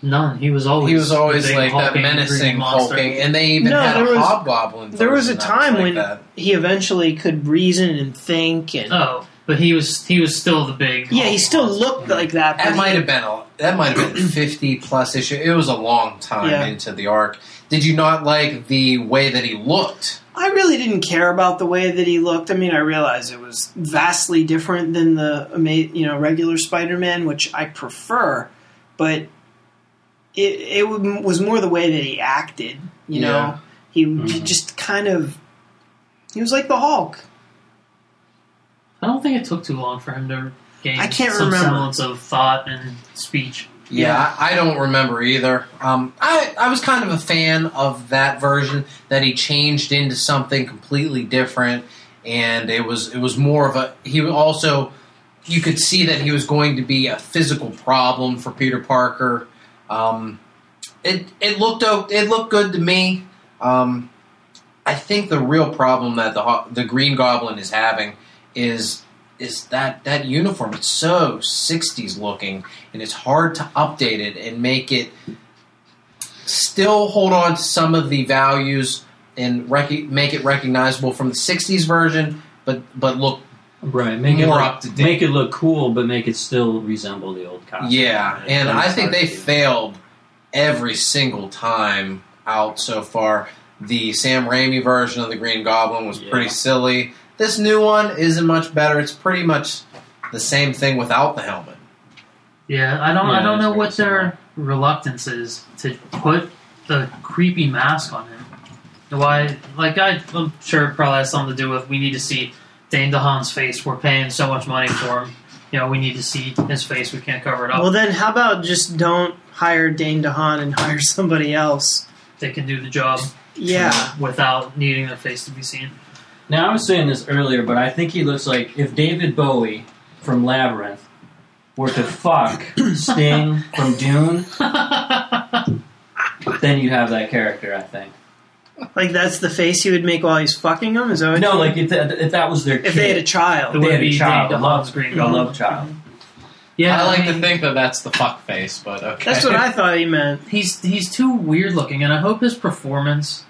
None. He was always he was always the big like that menacing hulking, and they even No, had there a was- hobgoblin. There was a time like when that. he eventually could reason and think, and Oh, but he was he was still the big. yeah, he still monster. looked like that. but That he- might have been a that might have been fifty plus issue. It was a long time Yeah. into the arc. Did you not like the way that he looked? I really didn't care about the way that he looked. I mean, I realized it was vastly different than the you know regular Spider-Man, which I prefer, but it it was more the way that he acted. You Yeah. know, he Mhm. just kind of he was like the Hulk. I don't think it took too long for him to gain I can't some remember. semblance of thought and speech. Yeah, I, I don't remember either. Um, I I was kind of a fan of that version that he changed into something completely different, and it was it was more of a. He also you could see that he was going to be a physical problem for Peter Parker. Um, it it looked it looked good to me. Um, I think the real problem that the the Green Goblin is having is is that that uniform. It's so '60s looking, and it's hard to update it and make it still hold on to some of the values and rec- make it recognizable from the '60s version, but but look Right, make it look, up to date. Make it look cool, but make it still resemble the old costume. Yeah, and I think they do. failed every single time out so far. The Sam Raimi version of the Green Goblin was Yeah. pretty silly. This new one isn't much better. It's pretty much the same thing without the helmet. Yeah, I don't Yeah, I don't know very what their reluctance is to put the creepy mask on him. Why? Like I, I'm sure it probably has something to do with we need to see Dane DeHaan's face. We're paying so much money for him. You know, we need to see his face. We can't cover it up. Well, then how about just don't hire Dane DeHaan and hire somebody else? they can do the job Yeah, without needing their face to be seen. Now I was saying this earlier, but I think he looks like if David Bowie from Labyrinth were to fuck Sting from Dune, then you'd have that character. I think. Like that's the face he would make while he's fucking him. Is that what No, like if that, if that was their if they had a child? It they would had be a child, a love, screen, a love child. Yeah, I like mean, to think that that's the fuck face, but okay. That's what I thought he meant. he's he's too weird looking, and I hope his performance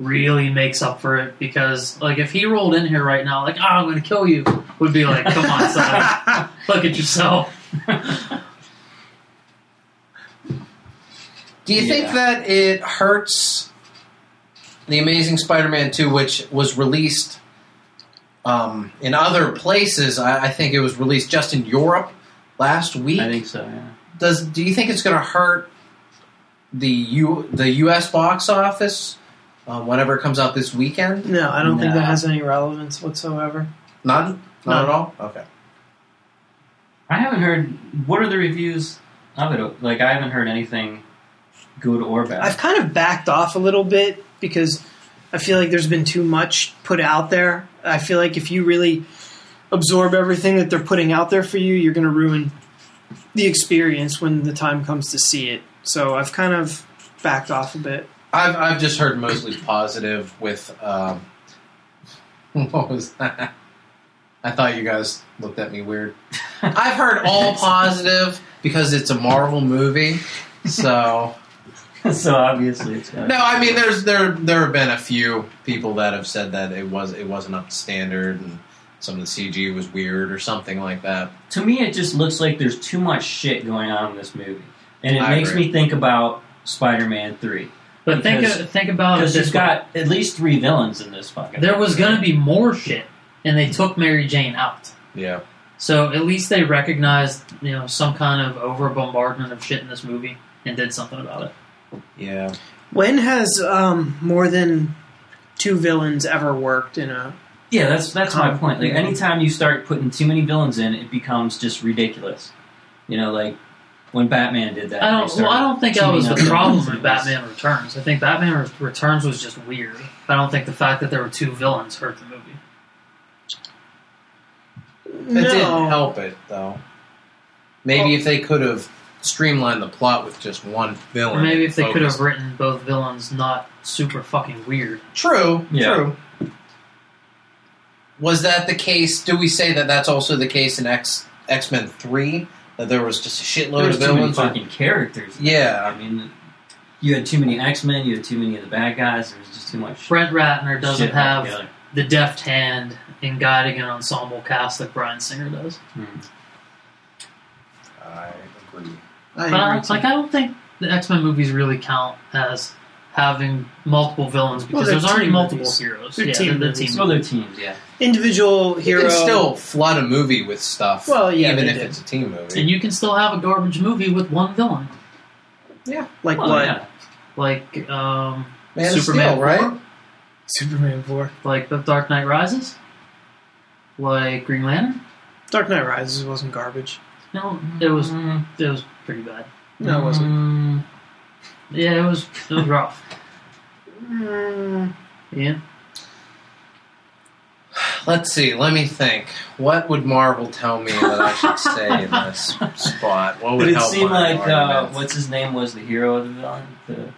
really makes up for it. Because like if he rolled in here right now, like oh, I'm going to kill you, would be like, come on, son, look at yourself. Do you think that it hurts the Amazing Spider-Man 2, which was released um, in other places? I, I think it was released just in Europe last week. I think so. Yeah. Does do you think it's going to hurt the U the U.S. box office uh, whenever it comes out this weekend? No, I don't think that has any relevance whatsoever. None. Not None. at all. Okay. I haven't heard. What are the reviews of it? Like I haven't heard anything good or bad. I've kind of backed off a little bit because I feel like there's been too much put out there. I feel like if you really absorb everything that they're putting out there for you, you're going to ruin the experience when the time comes to see it. So I've kind of backed off a bit. I've I've just heard mostly positive with. Um, what was that? I thought you guys looked at me weird. I've heard all positive because it's a Marvel movie. So so obviously it's good. no, I mean there's there there have been a few people that have said that it was it wasn't up to standard and some of the CG was weird or something like that. To me, it just looks like there's too much shit going on in this movie, and it I makes agree. me think about Spider-Man Three But think Because- of, think about it because this you've got at least three villains in this fucking. there was going to be more shit, and they took Mary Jane out. Yeah. So at least they recognized, you know, some kind of over bombardment of shit in this movie and did something about it. Yeah. When has um, more than two villains ever worked in a? Yeah, that's that's my point. Like yeah. anytime you start putting too many villains in, it becomes just ridiculous. You know, like when Batman did that. I don't. Well, I don't think that was the problem with Batman Returns. I think Batman Re- Returns was just weird. I don't think the fact that there were two villains hurt the movie. It no. didn't help it though. Maybe if they could have streamlined the plot with just one villain. Or maybe if they could have written both villains not super fucking weird. True. Yeah. True. Was that the case? Do we say that that's also the case in X X Men Three? That there was just a shitload There was of too many fucking characters. Yeah. I mean, you had too many X Men. You had too many of the bad guys. There was just too much. Brett Ratner doesn't shit have together. the deft hand in guiding an ensemble cast like Bryan Singer does. Hmm. I agree. I But I, agree, too. like, I don't think the X Men movies really count as having multiple villains because Well, there's already multiple movies. heroes. They're yeah, team they're movies. team Well, they're teams, yeah. individual You can still flood a movie with stuff. Well, yeah, even if did. it's a team movie. And you can still have a garbage movie with one villain, Yeah, like Well, what? yeah. like um, Man of Superman Steel, right? 4, Superman four. like The Dark Knight Rises, like Green Lantern. Dark Knight Rises wasn't garbage. No, it was Mm, it was pretty bad. No, it wasn't. Mm, yeah, it was it was rough. Mm, Yeah, Let's see. Let me think. What would Marvel tell me that I should say in this spot? What would But it help seemed my like uh, argument? what's his name was the hero of the villain. The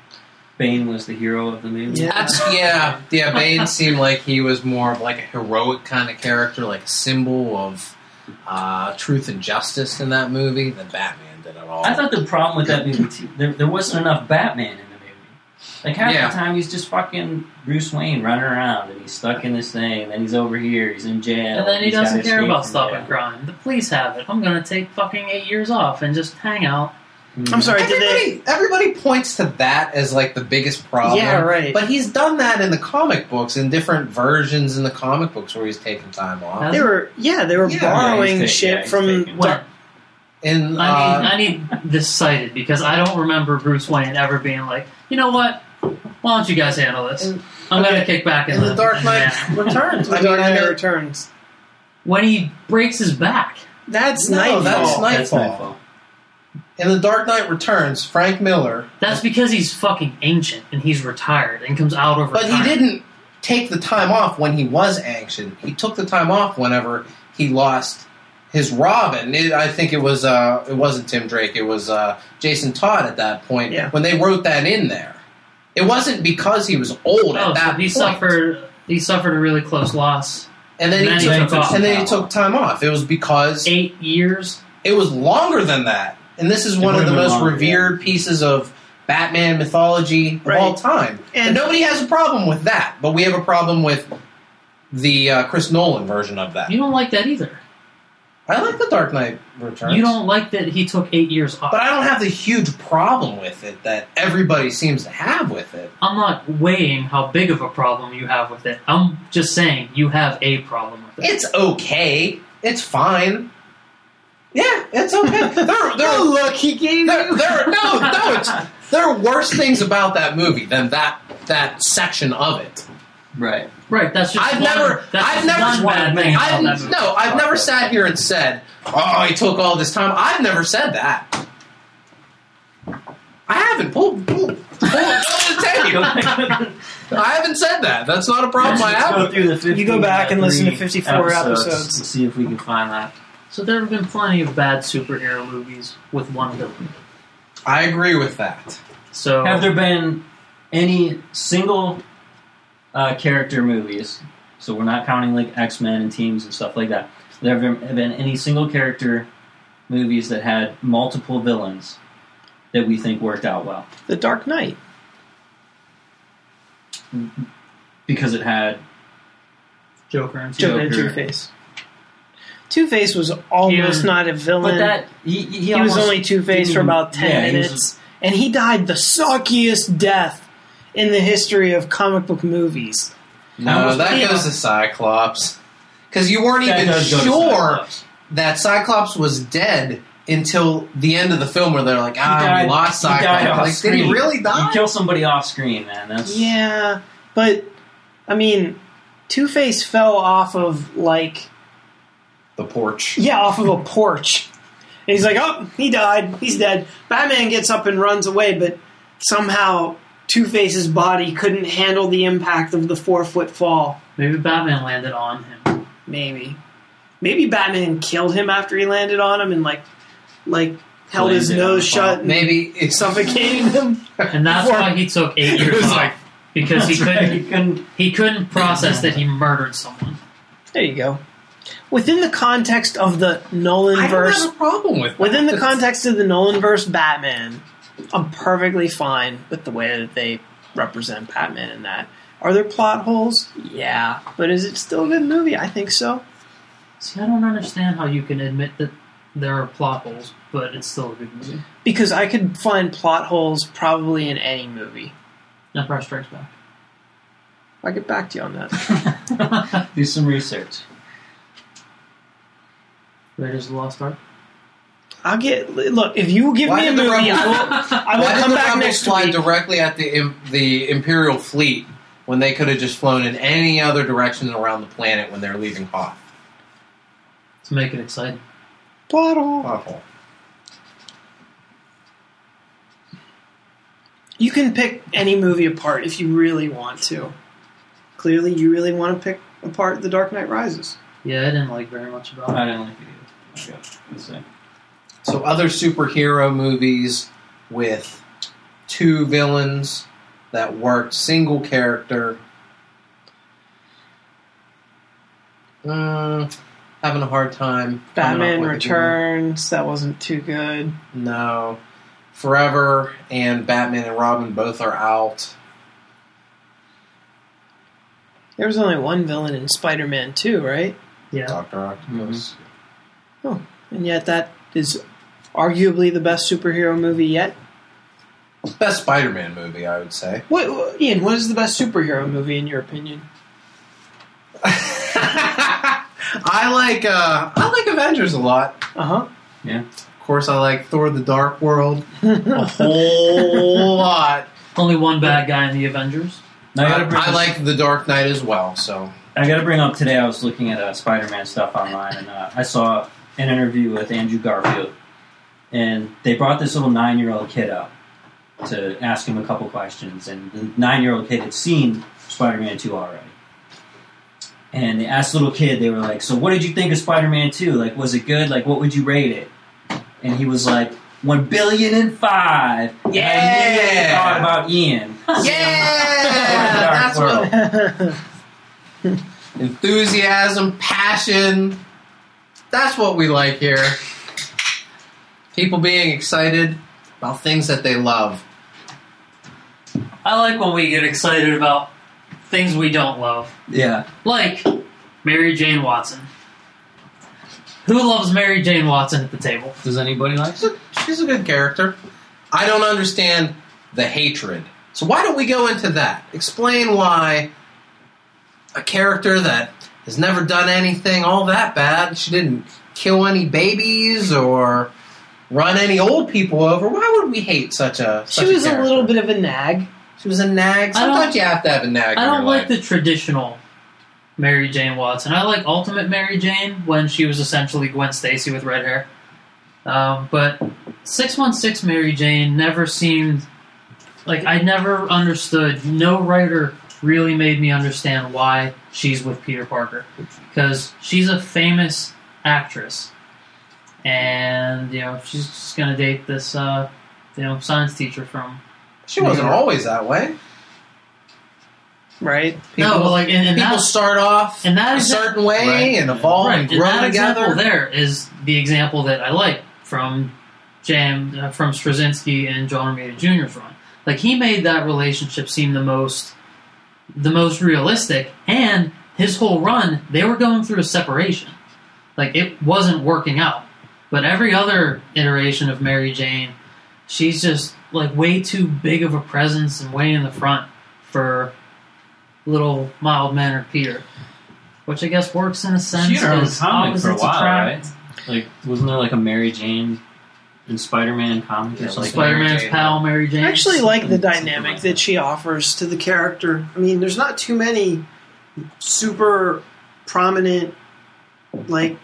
Bane was the hero of the movie. Yeah. That's yeah, yeah. Bane seemed like he was more of like a heroic kind of character, like a symbol of uh, truth and justice in that movie. Than Batman did at all. I thought the problem with that movie too, there, there wasn't enough Batman in the movie. Like half Yeah. the time he's just fucking Bruce Wayne running around and he's stuck in this thing, and then he's over here, he's in jail, and then he doesn't care about stopping crime. The police have it. I'm gonna take fucking eight years off and just hang out. Mhm. I'm sorry. Did they? everybody, everybody points to that as like the biggest problem. Yeah, right. But he's done that in the comic books, in different versions in the comic books where he's taken time off. They were yeah, they were Yeah, borrowing yeah, shit yeah, from. taking- When? Dark- In uh, I need I need this cited because I don't remember Bruce Wayne ever being like, you know what? Why don't you guys handle this? In- I'm gonna kick back in, in the Dark Knight Returns. The Dark Knight Returns. when he breaks his back. That's No, Knightfall. that's Night- That's Knightfall. In the Dark Knight Returns, Frank Miller, That's because he's fucking ancient and he's retired and comes out of. over. but he didn't take the time off when he was ancient. He took the time off whenever he lost his Robin. It, I think it was uh, it wasn't Tim Drake. It was uh, Jason Todd at that point Yeah. when they wrote that in there. It wasn't because he was old Oh, at so that he point. suffered. He suffered a really close loss. and then, and he then he took, took and then he took time off. It was because Eight years. it was longer than that. And this is It one of the most longer, revered pieces of Batman mythology of Right. all time. And, And- nobody has a problem with that. But we have a problem with the uh, Chris Nolan version of that. You don't like that either. I like the Dark Knight Returns. You don't like that he took eight years off. But I don't have the huge problem with it that everybody seems to have with it. I'm not weighing how big of a problem you have with it. I'm just saying you have a problem with it. It's okay. It's fine. Yeah, it's okay. There, there, Oh, look, he gave there, you. there, no, no, it's, there are worse things about that movie than that that section of it. Right. right. That's just. I've one, never, That's I've just never, one bad thing about I've, that no, I've never sat here and said, "Oh, he took all this time." I've never said that. I haven't. Pull, pull, pull, pull the tape. I haven't said that. That's not a problem I Let's have. go with it. through the 50, You go back and listen to 54 episodes. and see if we can find that. So there have been plenty of bad superhero movies with one villain. I agree with that. So Have there been any single uh, character movies? So we're not counting like X Men and teams and stuff like that. There have been, been any single character movies that had multiple villains that we think worked out well The Dark Knight. because it had Joker and Joker and Two Face. Two Face was almost Yeah. not a villain. but that he, he, he almost was only Two Face for about ten yeah, he was- minutes, and he died the suckiest death in the history of comic book movies. No, was- that yeah. goes to Cyclops. Because you weren't that even does go to sure. Cyclops. that Cyclops was dead until the end of the film, where they're like, He "Ah, died- we lost he Cyclops." off Like, did he screen. really You die? kill somebody off screen, man. That's Yeah, but I mean, Two Face fell off of like the porch. yeah, off of a porch. And he's like, oh, he died. He's dead. Batman gets up and runs away, but somehow Two Face's body couldn't handle the impact of the four foot fall. Maybe Batman landed on him. Maybe, maybe Batman killed him after he landed on him and like, like held his Landed on nose shut and Maybe it's suffocated him. And that's Before- why he took eight years off. like- because he couldn't he couldn't. he couldn't process that he murdered someone. There you go. Within the context of the Nolan I don't verse, have a problem with within the context of the Nolan verse Batman, I'm perfectly fine with the way that they represent Batman in that. Are there plot holes? Yeah. But is it still a good movie? I think so. See, I don't understand how you can admit that there are plot holes, but it's still a good movie. Because I could find plot holes probably in any movie. Empire Strikes Back. I'll get back to you on that. Do some research. Raiders of the Lost Ark. I'll get look if you give Why me a did the movie, I Rebels- will, I will Why did come the back rebels next fly week. directly at the im- the Imperial fleet when they could have just flown in any other direction around the planet when they're leaving Hoth? To make it exciting. Plot hole. Awful. You can pick any movie apart if you really want to. Clearly, you really want to pick apart The Dark Knight Rises. Yeah, I didn't like very much about it. I didn't like it either. I guess. Let's see. So other superhero movies with two villains that worked single character. Mm, having a hard time. Batman up with a good Returns. That wasn't too good. No. Forever and Batman and Robin both are out. There was only one villain in Spider-Man 2, right? Yeah. Doctor Octopus. And yet that is arguably the best superhero movie yet. Best Spider-Man movie, I would say. What, what- Ian? What is the best superhero movie in your opinion? I like uh, I like Avengers a lot. Uh huh. Yeah. Of course, I like Thor: The Dark World a whole lot. Only one bad guy in the Avengers. Now, I I, gotta bring I like The Dark Knight as well. So I got to bring up today. I was looking at uh, Spider-Man stuff online, and uh, I saw an interview with Andrew Garfield, and they brought this little nine-year-old kid up to ask him a couple questions, and the nine-year-old kid had seen Spider-Man Two already. And they asked the little kid, they were like, "So, what did you think of Spider-Man 2? Like, was it good? Like, what would you rate it?" And he was like, "One billion and five. And I immediately Yeah. thought about Ian. yeah, that's Dark what enthusiasm, passion. That's what we like here. People being excited about things that they love. I like when we get excited about things we don't love. Yeah. Like Mary Jane Watson. Who loves Mary Jane Watson at the table? Does anybody like? She's a, she's a good character. I don't understand the hatred. So why don't we go into that? Explain why a character that has never done anything all that bad, she didn't kill any babies or run any old people over. Why would we hate such a? She was a character? little bit of a nag. She was a nag. I don't- Sometimes you have to have a nag. I in don't your like life. the traditional Mary Jane Watson. I like Ultimate Mary Jane when she was essentially Gwen Stacy with red hair. Um, but 616 Mary Jane never seemed like I never understood. No writer really made me understand why she's with Peter Parker because she's a famous actress, and you know she's just gonna date this uh, you know science teacher from She wasn't always that way. Right? People, no, but like in, in people that start off in that a exa- certain way Right. and evolve right, and and grow that together. example there is the example that I like from Jam uh, from Straczynski and John Romita Jr.'s run. Like he made that relationship seem the most the most realistic, and his whole run they were going through a separation. Like it wasn't working out, but every other iteration of Mary Jane, she's just like way too big of a presence and way in the front for little mild mannered Peter. Which I guess works in a sense. She had her own 'cause comic for a while, attract. Like, wasn't there like a Mary Jane in Spider-Man comic or Yeah, something? like Spider Man's Mary pal, Mary Jane. I actually like the dynamic like that that. she offers to the character. I mean, there's not too many super prominent, like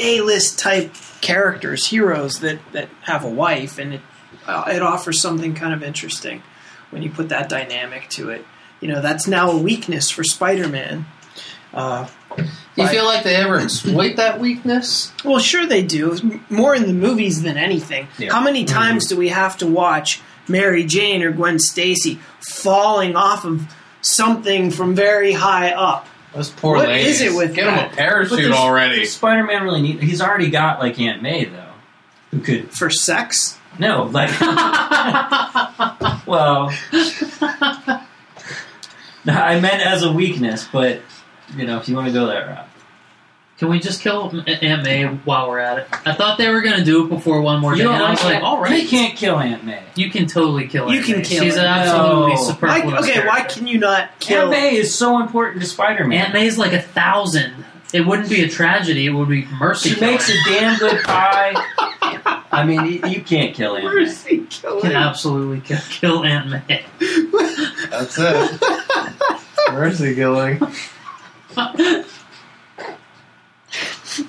A-list type characters, heroes that that have a wife, and it uh, it offers something kind of interesting when you put that dynamic to it. You know, that's now a weakness for Spider-Man. Uh, Do you feel like they ever exploit that weakness? Well, sure they do. More in the movies than anything. Yeah. How many mm-hmm. times do we have to watch Mary Jane or Gwen Stacy falling off of something from very high up? Those poor What ladies. is it with Get them that? a parachute But does- already. does Spider-Man really need? He's already got like Aunt May though, who could For sex? no like. well, no, I meant as a weakness, but you know, if you want to go that route. Can we just kill M- Aunt May while we're at it? I thought they were going to do it before one more day. You don't and I was like, that? all You can't kill Aunt May. You can totally kill her. You can kill She's her. an absolutely No. Why, superfluous okay, why can you not kill? Aunt May is so important to Spider-Man. Aunt May is like a thousand. It wouldn't be a tragedy. It would be mercy. She makes a damn good pie. I mean, you, you can't kill Aunt May. Mercy kill Can absolutely kill, kill Aunt May. That's it. Mercy killing.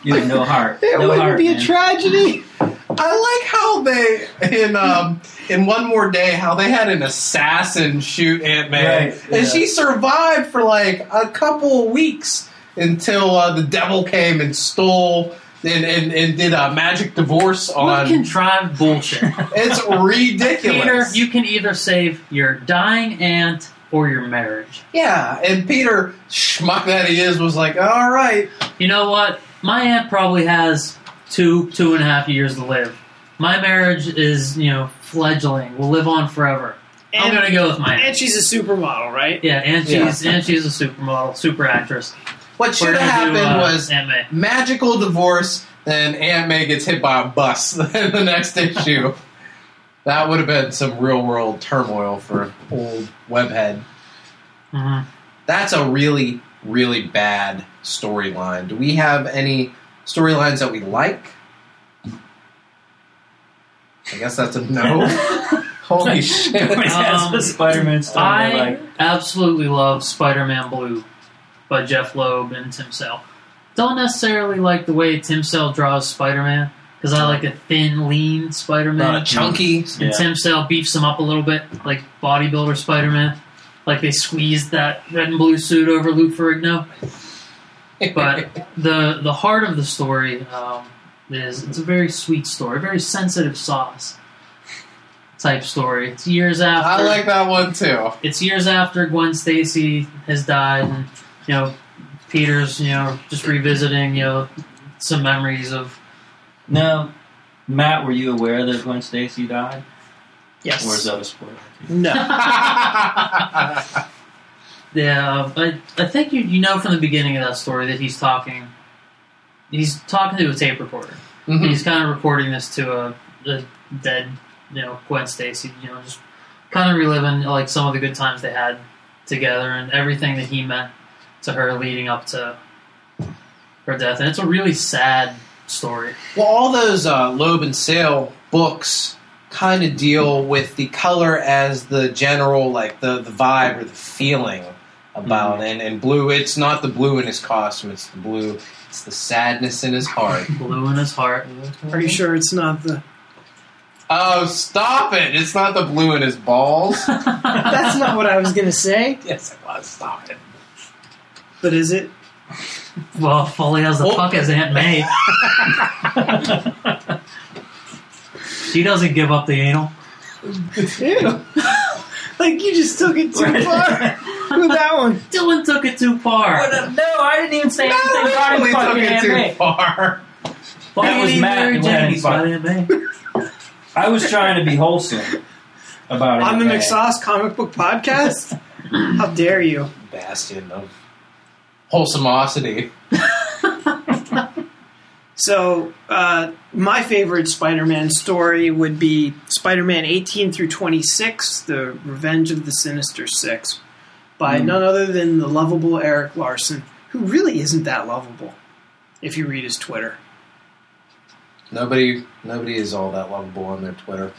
You have no heart. It no wouldn't heart, be a tragedy. I like how they in um in one more day how they had an assassin shoot Aunt May, Right, and yeah. she survived for like a couple of weeks until uh, the devil came and stole and, and, and did a magic divorce What on. contrived bullshit? it's ridiculous. Peter, you can either save your dying aunt or your marriage. yeah, and Peter schmuck that he is was like, all right, You know what? My aunt probably has two, two and a half years to live. My marriage is, you know, fledgling. Will live on forever. I'm gonna go with my aunt. And she's a supermodel, right? Yeah, and Yeah. she's and she's a supermodel, super actress. what should have happened do, uh, was magical divorce, then Aunt May gets hit by a bus in the next issue. That would have been some real world turmoil for old Webhead. Mhm. That's a really, really bad storyline. Do we have any storylines that we like? I guess that's a no. Holy shit. That's Um, Spider-Man story. I like, absolutely love Spider-Man Blue by Jeph Loeb and Tim Sale. Don't necessarily like the way Tim Sale draws Spider-Man because I like a thin, lean Spider-Man. Uh, chunky. and Yeah. Tim Sale beefs him up a little bit, like bodybuilder Spider-Man. Like they squeezed that red and blue suit over Lou Ferrigno. But the the heart of the story um, is it's a very sweet story, very sensitive sauce type story. It's years after I like that one too. it's years after Gwen Stacy has died, and you know Peter's you know just revisiting you know some memories of no, Matt, were you aware that Gwen Stacy died, Yes. or is that a spoiler? No. yeah. But I think you you know from the beginning of that story that he's talking. He's talking to a tape recorder. Mhm. He's kind of recording this to a, a dead you know Gwen Stacy. You know just kind of reliving like some of the good times they had together and everything that he meant to her leading up to her death. And it's a really sad story. Well, all those uh, Loeb and Sale books kind of deal with the color as the general, like the, the vibe or the feeling about. And, and blue, it's not the blue in his costume, it's the blue, it's the sadness in his heart. Blue in his heart. Are you sure it's not the? Oh, stop it! It's not the blue in his balls. That's not what I was gonna say. yes, it was. Stop it. But is it? Well, fully as the Oh. fuck as Aunt May. she doesn't give up the anal. Ew. like you just took it too far with that one. Dylan took it too far. What no, I didn't even say No, anything we about really it. took Fucking it too May. far. Fuck That was need Matt Mary who had Jane, it, by Aunt May. I was trying to be wholesome about it. On the McSauce comic book podcast? How dare you? Bastion of wholesomosity. So, uh, my favorite Spider Man story would be Spider Man 18 through 26, The Revenge of the Sinister Six, by Hmm. none other than the lovable Erik Larsen, who really isn't that lovable if you read his Twitter. Nobody, nobody is all that lovable on their Twitter.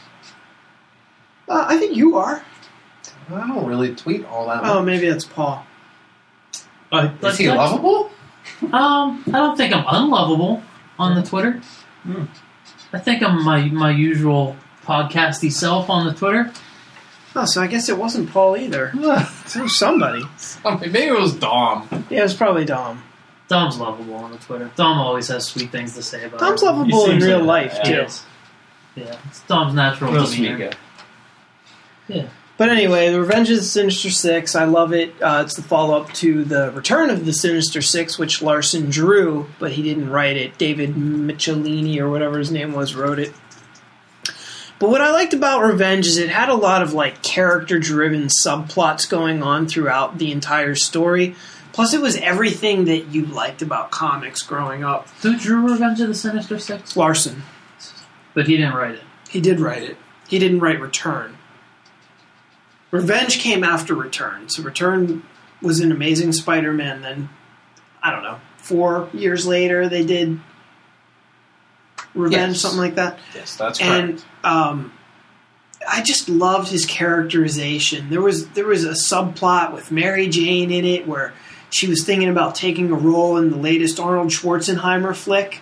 Uh, I think you are. I don't really tweet all that. Oh, much. maybe that's Paul. But is he lovable? Um, I don't think I'm unlovable on the Twitter. Hmm. I think I'm my my usual podcasty self on the Twitter. Oh, so I guess it wasn't Paul either. It was somebody. I maybe it was Dom. Yeah, it was probably Dom. Dom's lovable on the Twitter. Dom always has sweet things to say about. Dom's it. lovable in real like life that, too. Yeah, it's Dom's natural Real sweet demeanor. guy. But anyway, The Revenge of the Sinister Six, I love it. Uh, it's the follow up to The Return of the Sinister Six, which Larsen drew, but he didn't write it. David Michelinie, or whatever his name was, wrote it. But what I liked about Revenge is it had a lot of like character driven subplots going on throughout the entire story. Plus, it was everything that you liked about comics growing up. Who drew Revenge of the Sinister Six? Larsen, But he didn't write it. he did write it. He didn't write Return. Revenge came after Return. So Return was an Amazing Spider-Man. Then I don't know. Four years later, they did Revenge, Yes. something like that. Yes, that's correct. And um, I just loved his characterization. There was there was a subplot with Mary Jane in it where she was thinking about taking a role in the latest Arnold Schwarzenegger flick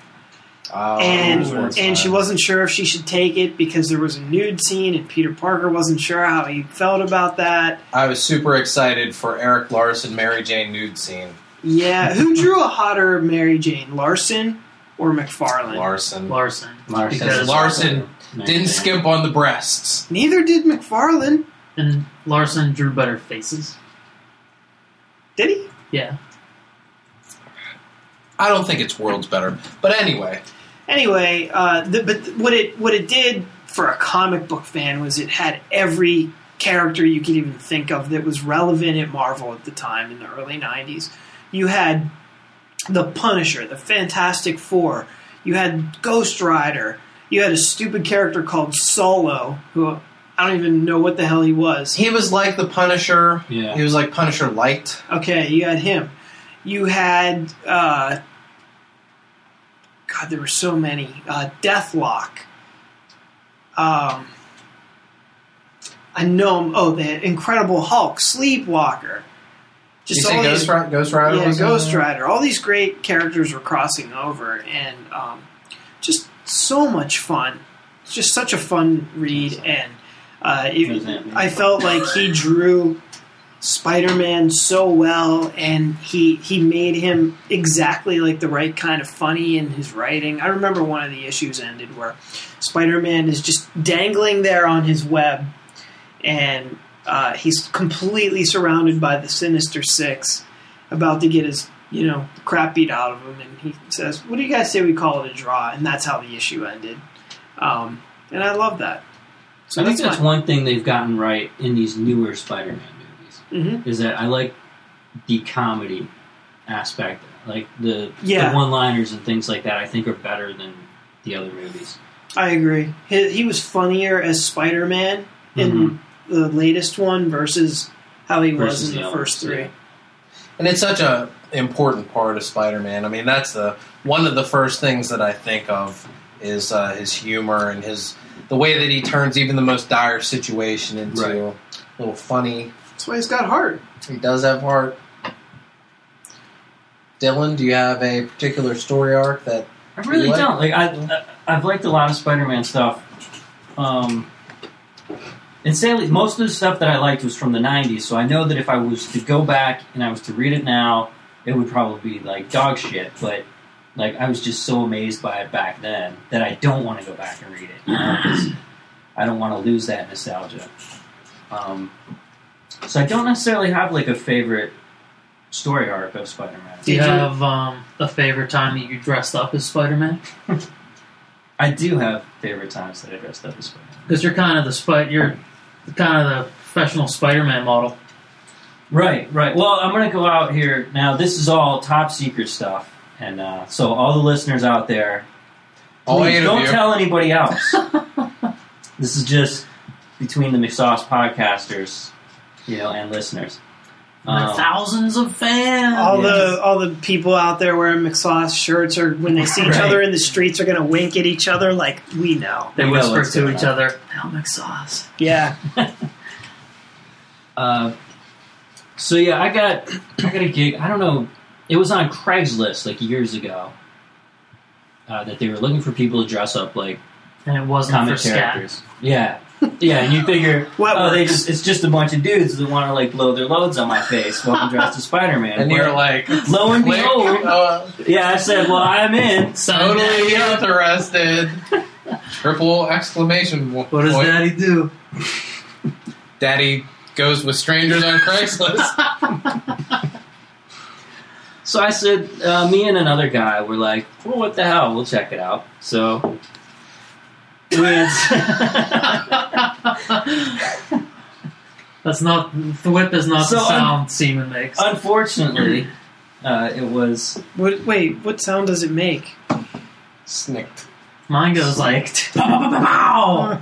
Oh, and and she wasn't sure if she should take it because there was a nude scene and Peter Parker wasn't sure how he felt about that. I was super excited for Erik Larsen Mary Jane nude scene. Yeah, who drew a hotter Mary Jane, Larsen or McFarlane? Larsen Larsen. Larsen. Because Larsen didn't man. skimp on the breasts. Neither did McFarlane, And Larsen drew better faces. did he? Yeah. I don't think it's worlds better, but anyway, Anyway, uh, the, but what it what it did for a comic book fan was it had every character you could even think of that was relevant at Marvel at the time in the early '90s. You had the Punisher, the Fantastic Four. You had Ghost Rider. You had a stupid character called Solo, who I don't even know what the hell he was. he was like the Punisher. Yeah. He was like Punisher light. Okay, you had him. You had uh, God, there were so many. Uh, Deathlok. Um, I know. Oh, the Incredible Hulk, Sleepwalker. Just you all Ghost, these, Ri- Ghost Rider? yeah, Ghost? Rider. All these great characters were crossing over, and um, just so much fun. It's just such a fun read, and uh, it- What does that mean? I felt like he drew Spider-Man so well, and he he made him exactly like the right kind of funny in his writing. I remember one of the issues ended where Spider-Man is just dangling there on his web, and uh, he's completely surrounded by the Sinister Six, about to get his you know crap beat out of him, and he says, "What do you guys say we call it a draw?" And that's how the issue ended. Um, and I love that. So I think that's that's one thing they've gotten right in these newer Spider-Man movies Mhm. is that I like the comedy aspect, like the Yeah. the one-liners and things like that. I think are better than the other movies. I agree. He, he was funnier as Spider Man in Mhm. the latest one versus how he Versus was in the the first three. yeah. And it's such a important part of Spider-Man. I mean, that's the one of the first things that I think of is uh, his humor and his the way that he turns even the most dire situation into Right. a little funny. That's why he's got heart. He does have heart. Dylan, do you have a particular story arc that I really You like- don't. Like I, I, I've liked a lot of Spider-Man stuff. Um, and sadly, most of the stuff that I liked was from the '90s. So I know that if I was to go back and I was to read it now, it would probably be like dog shit. But like I was just so amazed by it back then that I don't want to go back and read it. You know, 'cause I don't want to lose that nostalgia. Um, so I don't necessarily have like a favorite story arc of Spider-Man. Do you Did you- have um, a favorite time that you dressed up as Spider Man? I do have favorite times that I dressed up as Spider-Man. Because you're kind of the spi- you're kind of the professional Spider Man model. Right, right. Well, I'm going to go out here now. This is all top secret stuff, and uh, so all the listeners out there, all please eight don't of tell anybody else. this is just between the McSauce podcasters, you know, and listeners. Um, thousands of fans. All Yes. the all the people out there wearing McSauce shirts, or when they see each other in the streets, are gonna wink at each other like we know. they We whisper what's to each on. other, "Helmet sauce." Yeah, Uh, so yeah, I got I got a gig. I don't know. It was on Craigslist like years ago. Uh, that they were looking for people to dress up like And it wasn't comic for scat. characters. Yeah, yeah, and you figure, What oh, they just it's just a bunch of dudes that want to like blow their loads on my face while I'm dressed as Spider Man. And you're like, lo and click, behold, uh, yeah, I said, well, I'm in. totally interested. Triple exclamation point. What does point. Daddy do? Daddy goes with strangers on Craigslist. So I said, uh, me and another guy were like, well, what the hell? We'll check it out. So we That's not the whip is not So, the sound semen makes. unfortunately, uh, it was what, wait, what sound does it make? Snicked. Mine goes like, Pow!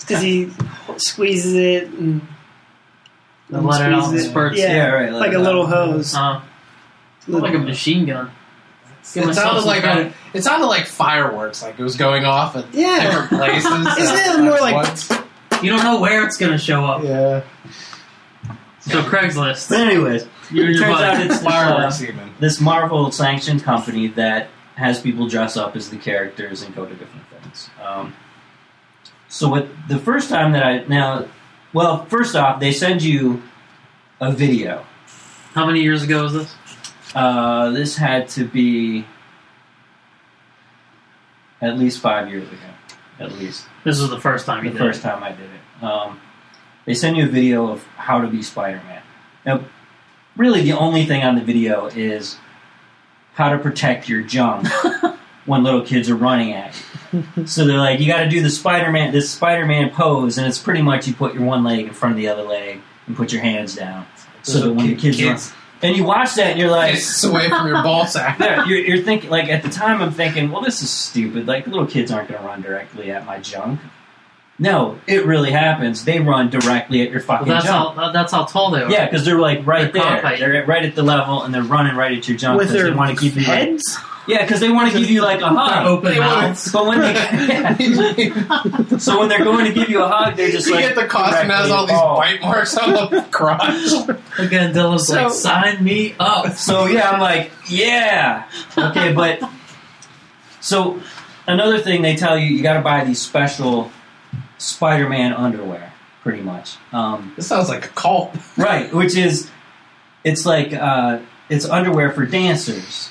Because he squeezes it and and let it out in squeezes spurts. Yeah, Yeah, right, like like a little hose. Uh, like a machine gun. Give It sounded like a, it sounded like fireworks, like it was going off at Yeah. different places. Isn't it more like- once. You don't know where it's gonna show up. Yeah, So Craigslist. But anyways, You and it turns out it's this, uh, even. this Marvel sanctioned company that has people dress up as the characters and go to different things. Um, so what the first time that I now, well, first off, they send you a video. How many years ago was this? Uh, this had to be at least five years ago, at least. This was the first time the did first it. time I did it. Um, they send you a video of how to be Spider-Man. Now, really, the only thing on the video is how to protect your junk when little kids are running at you. So they're like, you got to do the Spider-Man, this Spider-Man pose, and it's pretty much you put your one leg in front of the other leg and put your hands down. So that when the kids, run, and you watch that, and you're like, It's away from your ball sack. yeah, you're, you're thinking like at the time I'm thinking, well, this is stupid. Like little kids aren't going to run directly at my junk. No, it really happens. They run directly at your Well, fucking that's junk. how that's how tall they are. yeah, because they're like right They're there. cockeyed. They're right at the level, and they're running right at your junk With because their they want to keep you. Like, heads? Yeah, because they want to give you like a hug. Open They mouths. But when they, yeah. so when they're going to give you a hug, they're just you like get the costume has all these involved. bite marks on the crotch. Again, Dylan's So- like, sign me up. So yeah, I'm like, yeah, okay, but so another thing they tell you, you got to buy these special Spider-Man underwear, pretty much. Um, This sounds like a cult. right, which is it's like uh, it's underwear for dancers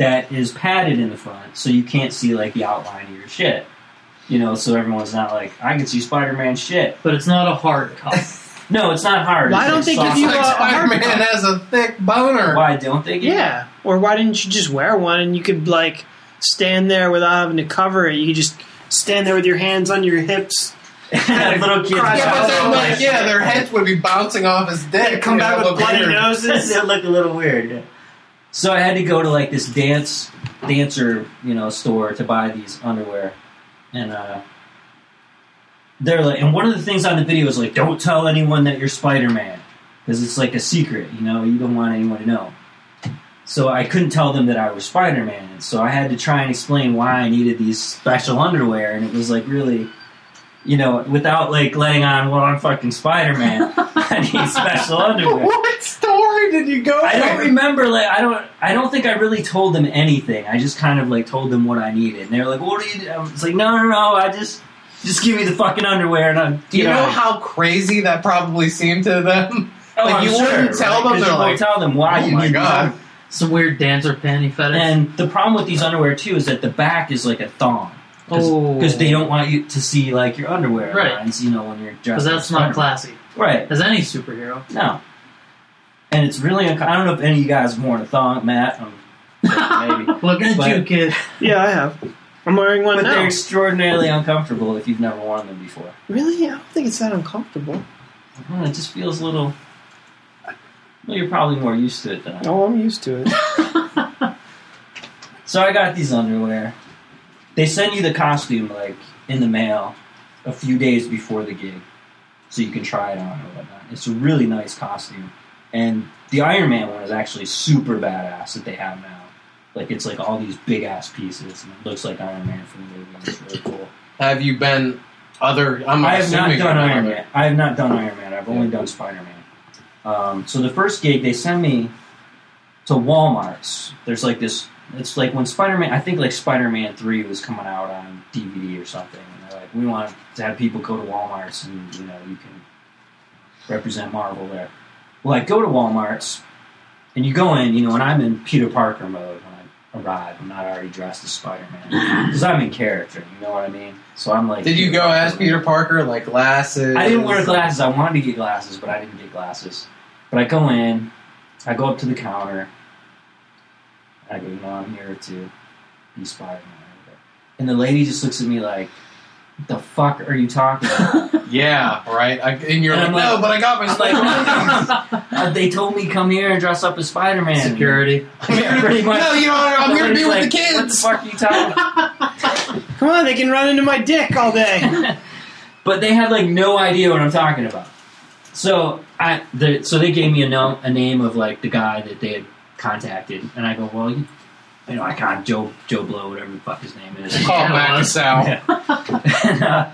that is padded in the front, so you can't see like the outline of your shit. You know, so everyone's not like, I can see Spider-Man shit. But it's not a hard cup. No, it's not hard. Why It's, don't like, they give you like a- a hard Spider-Man cup? has a thick boner. Why don't they? Give Yeah. Or why didn't you just wear one and you could like stand there without having to cover it? You could just stand there with your hands on your hips. Little kids. Yeah, but they're like, yeah, their heads would be bouncing off his dick. Come back with bloody weird. noses. it look a little weird. So I had to go to like this dance dancer, you know, store to buy these underwear, and uh, they're like, and one of the things on the video is like, don't tell anyone that you're Spider Man because it's like a secret, you know, you don't want anyone to know. So I couldn't tell them that I was Spider Man, so I had to try and explain why I needed these special underwear, and it was like really. You know, without like letting on, well, I'm fucking Spider Man. I need special underwear. What story did you go I don't remember. Like I don't. I don't think I really told them anything. I just kind of like told them what I needed, and they were like, "What do you?" Do? I was like, "No, no, no. I just, just give me the fucking underwear." And I'm. Do you know how crazy that probably seemed to them? Oh, like, I'm you sure, wouldn't tell them. they're you won't like, tell them why oh you my need God. these Some weird dancer panty fetish. And the problem with these underwear too is that the back is like a thong. Oh. Because they don't want you to see like your underwear Right. lines, you know, when you're dressed. Because that's not Spider-Man. classy. Right. As any superhero. No. And it's really. Unco- I don't know if any of you guys have worn a thong, Matt. Um, maybe. Looking at But- you, kid. Yeah, I have. I'm wearing one But now. they're extraordinarily uncomfortable if you've never worn them before. Really? I don't think it's that uncomfortable. Well, it just feels a little. Well, you're probably more used to it than I. am. Oh, I'm used to it. So I got these underwear. They send you the costume like in the mail a few days before the gig. so you can try it on or whatnot. It's a really nice costume, and the Iron Man one is actually super badass that they have now. Like it's like all these big ass pieces, and it looks like Iron Man from the movie. and It's really cool. Have you been other? I'm I have not done Iron Man. I have not done Iron Man. I've only done Spider Man. Um, so the first gig, they send me to Walmart's. There's like this. It's like when Spider Man. I think like Spider Man Three was coming out on DVD or something, and they're like, we want to have people go to Walmart's and you know you can represent Marvel there. Well, I go to Walmart's, and you go in, you know, and I'm in Peter Parker mode when I arrive. I'm not already dressed as Spider Man because I'm in character. You know what I mean? So I'm like. Did you go as. Peter Parker, like glasses? I didn't wear glasses. I wanted to get glasses, but I didn't get glasses. But I go in, I go up to the counter, I go, you know, I'm here to be Spider Man. And the lady just looks at me like, the fuck are you talking about? Yeah, right. I, and you're And like, I'm no, but I got my I'm Spider like, Uh, they told me come here and dress up as Spider Man. Security. Pretty much. No, you know, I'm here to be with the Like, What the kids. fuck are you talking about? Come on, they can run into my dick all day. but they had like no idea what I'm talking about. So I, the, so they gave me a no, a name of like the guy that they had contacted, and I go, well, you, you know, I can't Joe Joe Blow, whatever the fuck his name is. Call Yeah, back it to was. Sal. and uh,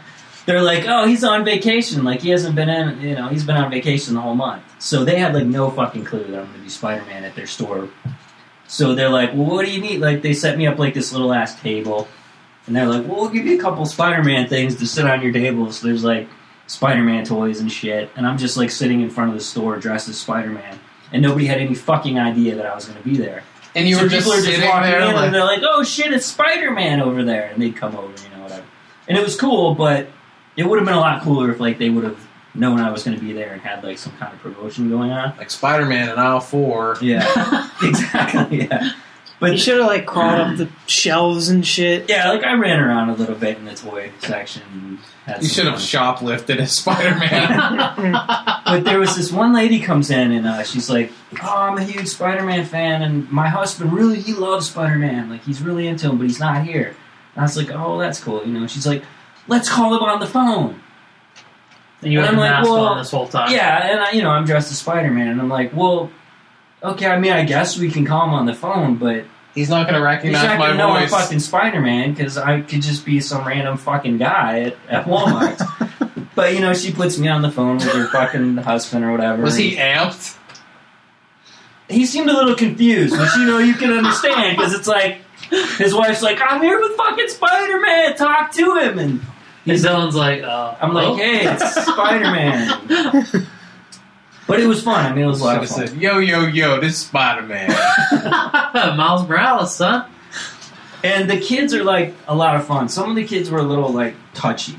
they're like, oh, he's on vacation. Like he hasn't been in, you know, he's been on vacation the whole month. So they had like no fucking clue that I'm going to be Spider Man at their store. So they're like, well, what do you need? Like they set me up like this little ass table, and they're like, well, we'll give you a couple Spider Man things to sit on your table. So there's like Spider Man toys and shit, and I'm just like sitting in front of the store dressed as Spider Man. And nobody had any fucking idea that I was going to be there. And you So were just people are sitting walking there, in like, and they're like, "Oh shit, it's Spider Man over there," and they'd come over, you know, whatever. And it was cool, but it would have been a lot cooler if like they would have known I was going to be there and had like some kind of promotion going on. like Spider-Man in aisle four. Yeah, exactly. Yeah, but you should have like crawled up the shelves and shit. yeah, like I ran around a little bit in the toy section. And You should have shoplifted as Spider-Man. but there was this one lady comes in and uh, she's like, "Oh, I'm a huge Spider-Man fan, and my husband really he loves Spider-Man. Like he's really into him, but he's not here." And I was like, "Oh, that's cool," you know. She's like, "Let's call him on the phone." And you And had I'm the like, mask well, on this whole time. Yeah, and I, you know, I'm dressed as Spider-Man, and I'm like, "Well, okay. I mean, I guess we can call him on the phone, but He's not going to recognize he's recognize not my gonna know I'm voice. fucking Spider-Man because I could just be some random fucking guy at, at Walmart." but you know, she puts me on the phone with her fucking husband or whatever. Was he amped? he seemed a little confused, which you know you can understand because it's like his wife's like, "I'm here with fucking Spider Man, talk to him," and And Dylan's like, uh, I'm like, oh. "Hey, it's Spider Man." But it was fun. I mean, it was a lot of fun. said, "Yo, yo, yo, this is Spider-Man." Miles Morales, son. And the kids are like a lot of fun. Some of the kids were a little like touchy,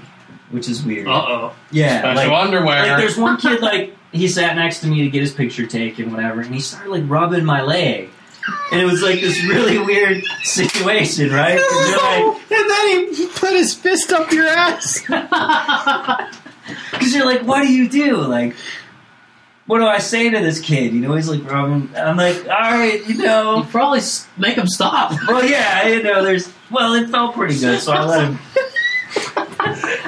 which is weird. Uh oh. Yeah, Special like, underwear. like there's one kid like he sat next to me to get his picture taken, whatever, and he started like rubbing my leg. And it was like this really weird situation, right? you're like, and then he put his fist up your ass. Because you're like, what do you do? Like, what do I say to this kid? You know, he's like, Robin. I'm like, all right, you know. You know. probably make him stop. Well, yeah, you know, there's. Well, it felt pretty good, so I let him.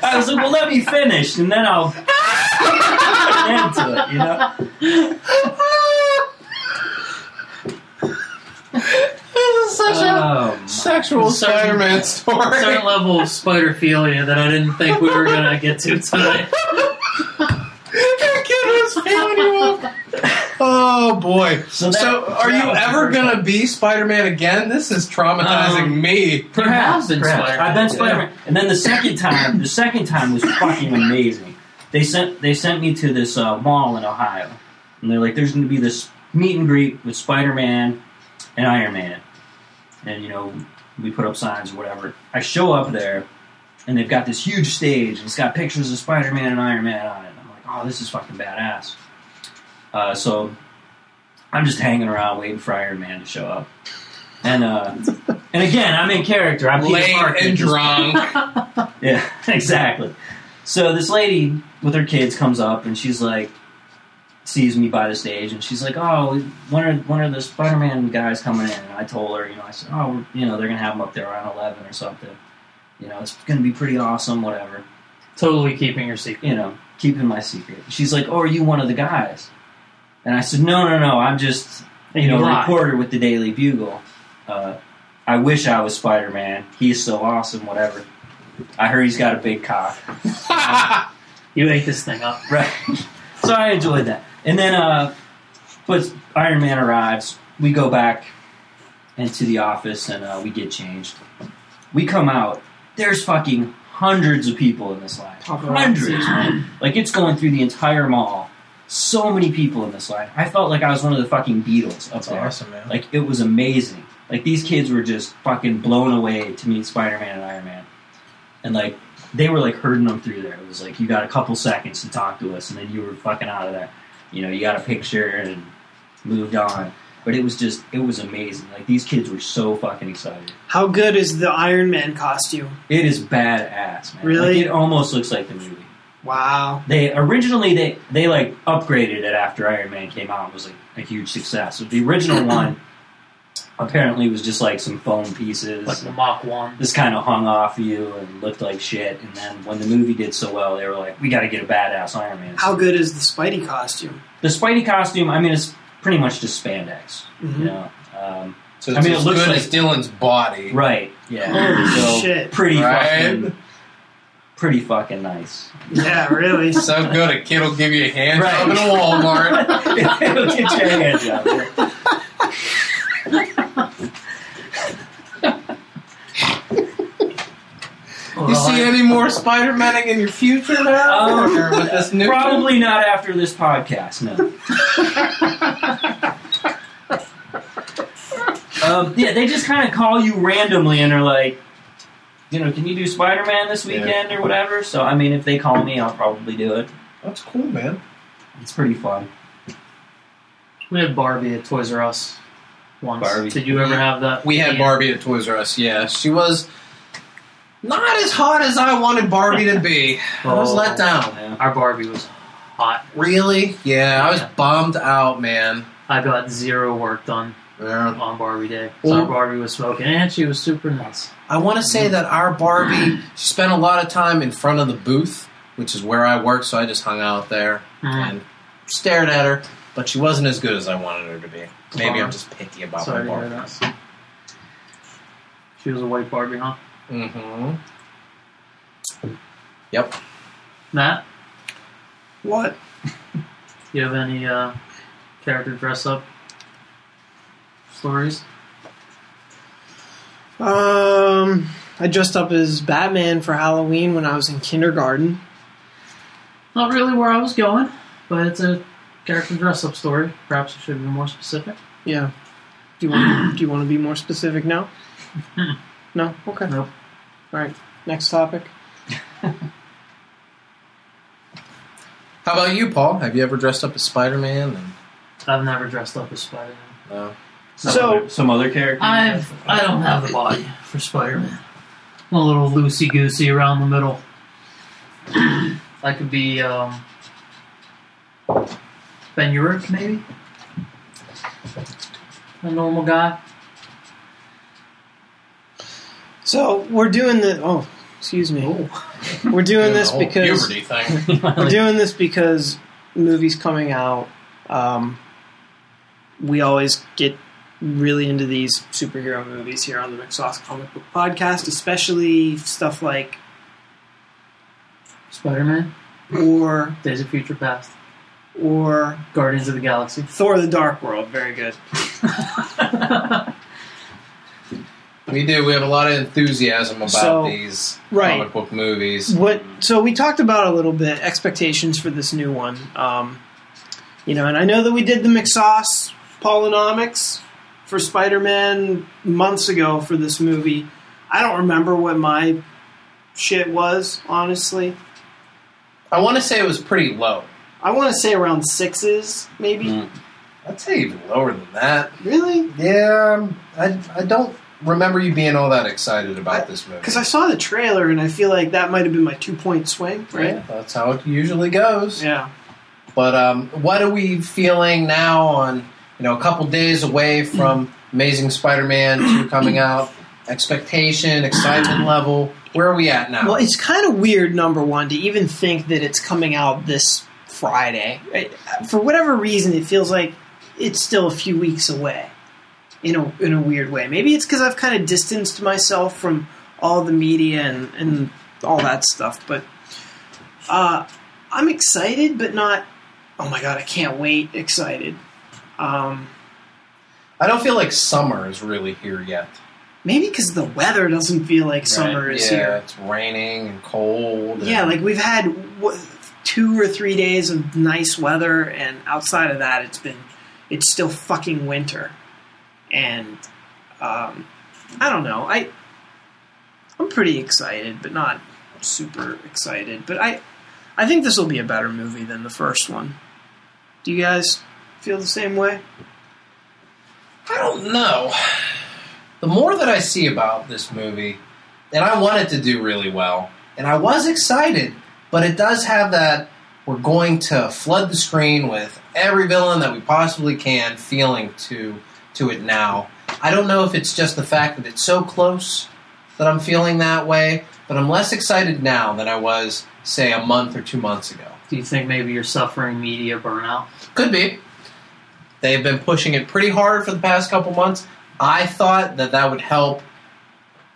I was like, well, let me finish, and then I'll put an end to it, you know? this is such Oh, my- a sexual Certain- Spider-Man story. certain level of spiderphilia that I didn't think we were gonna get to tonight. That kid was feeling you. Oh boy! So So, are you ever gonna time. be Spider-Man again? This is traumatizing Um, me. Perhaps, been perhaps. Spider-Man. I've been Spider-Man, and then the second time, the second time was fucking amazing. They sent they sent me to this uh, mall in Ohio, and they're like, "There's going to be this meet and greet with Spider-Man and Iron Man," and you know, we put up signs or whatever. I show up there, and they've got this huge stage, and it's got pictures of Spider-Man and Iron Man on it. And I'm like, "Oh, this is fucking badass." Uh, so I'm just hanging around waiting for Iron Man to show up. And uh, and again, I'm in character. I'm Peter Late Parker and drunk. yeah, exactly. So this lady with her kids comes up and she's like, sees me by the stage and she's like, "Oh, when are when are the Spider-Man guys coming in?" And I told her, you know, I said, "Oh, we're- you know, they're gonna have them up there around eleven or something. You know, it's gonna be pretty awesome, whatever." totally keeping your secret. You know, keeping my secret. She's like, "Oh, are you one of the guys?" And I said, "No, no, no. I'm just you know a reporter with the Daily Bugle. Uh, I wish I was Spider Man. He's so awesome. Whatever. I heard he's got a big cock. You ate this thing up. Right. so I enjoyed that. And then, uh, but Iron Man arrives. We go back into the office and uh, we get changed. We come out. There's fucking hundreds of people in this line. Hundreds, man. Like it's going through the entire mall. So many people in this line. I felt like I was one of the fucking Beatles up That's there. awesome, man. Like it was amazing. Like these kids were just fucking blown away to meet Spider-Man and Iron Man, and like they were like herding them through there. It was like you got a couple seconds to talk to us, and then you were fucking out of there. You know, you got a picture and moved on. But it was just, it was amazing. Like these kids were so fucking excited. How good is the Iron Man costume? It is badass, man. Really? Like, it almost looks like the movie. Wow. They originally they they like upgraded it after Iron Man came out. It was like a huge success. So the original one apparently was just like some foam pieces. Like the Mach 1. this kind of hung off you and looked like shit. And then when the movie did so well, they were like, "We got to get a badass Iron Man." How good is the Spidey costume? The Spidey costume, I mean, it's pretty much just spandex. Mhm. You know, um, So I it's mean, it looks good like- as Dylan's body. right? Yeah, Holy so shit. pretty Right? fucking, pretty fucking nice. Yeah, really. So good, a kid will give you a hand Right. job in a Walmart. It'll get your hand job. You see any more Spider Maning in your future now? Um, Or with this new Probably not after this podcast, no. um, yeah, they just kind of call you randomly and are like, you know, can you do Spider Man this Yeah. weekend or whatever? So, I mean, if they call me, I'll probably do it. That's cool, man. It's pretty fun. We had Barbie at Toys R Us once. Barbie. Did you ever have that? We had Yeah. Barbie at Toys R Us. Yeah, she was not as hot as I wanted Barbie to be. I was Oh. let down. Yeah. Our Barbie was hot. Really? Yeah, I was Yeah. bummed out, man. I got zero work done Yeah. on Barbie Day. So Well- our Barbie was smoking, and she was super nice. I want to say that our Barbie spent a lot of time in front of the booth, which is where I work, so I just hung out there Mm. and stared at her. But she wasn't as good as I wanted her to be. Maybe. I'm just picky about Sorry my Barbies. She was a white Barbie, huh? Mm-hmm. Yep. Matt, What? you have any uh, character dress up stories? Um, I dressed up as Batman for Halloween when I was in kindergarten. Not really where I was going, but it's a character dress up story. Perhaps I should be more specific. Yeah. Do you want? do you want to be more specific now? No. Okay. Nope. All right. Next topic. How about you, Paul? Have you ever dressed up as Spider-Man? And, I've never dressed up as Spider Man. no. Some So- other, some other character. I've I don't have the body for Spider Man. I'm a little loosey goosey around the middle. I could be um, Ben Urich, maybe. A normal guy. So we're doing the. Oh, excuse me. Oh, We're doing the this because thing. we're doing this because movies coming out. Um, we always get really into these superhero movies here on the McSauce Comic Book Podcast, especially stuff like Spider Man, or Days of Future Past, or Guardians of the Galaxy. Thor: The Dark World. Very good. we do. We have a lot of enthusiasm about So, these right. comic book movies. What? So we talked about a little bit expectations for this new one. Um, you know, and I know that we did the McSauce Polynomics for Spider-Man months ago for this movie. I don't remember what my shit was, honestly. I want to say it was pretty low. I want to say around sixes, maybe. Mm. I'd say even lower than that. Really? Yeah, I, I don't remember you being all that excited about this movie. Because I saw the trailer and I feel like that might have been my two-point swing, Yeah, right? that's how it usually goes. Yeah. But um, what are we feeling now on you know a couple days away from Amazing Spider-Man two coming out? expectation, excitement level? Where are we at now? Well, it's kind of weird, number one, to even think that it's coming out this Friday. Right? For whatever reason, it feels like it's still a few weeks away. In a in a weird way. Maybe it's because I've kind of distanced myself from all the media and, and all that stuff. But uh, I'm excited, but not. Oh my god, I can't wait! Excited. Um, I don't feel like summer is really here yet. maybe because the weather doesn't feel like summer is yeah, here. it's raining and cold. Yeah, and- like we've had what, two or three days of nice weather, and outside of that, it's been it's still fucking winter, and um, I don't know. I I'm pretty excited, but not super excited. But I I think this will be a better movie than the first one. Do you guys feel the same way? I don't know. The more that I see about this movie, and I want it to do really well, and I was excited, but it does have that we're going to flood the screen with every villain that we possibly can feeling to to it now. I don't know if it's just the fact that it's so close that I'm feeling that way, but I'm less excited now than I was, say, a month or two months ago. Do you think maybe you're suffering media burnout? Could be. They've been pushing it pretty hard for the past couple months. I thought that that would help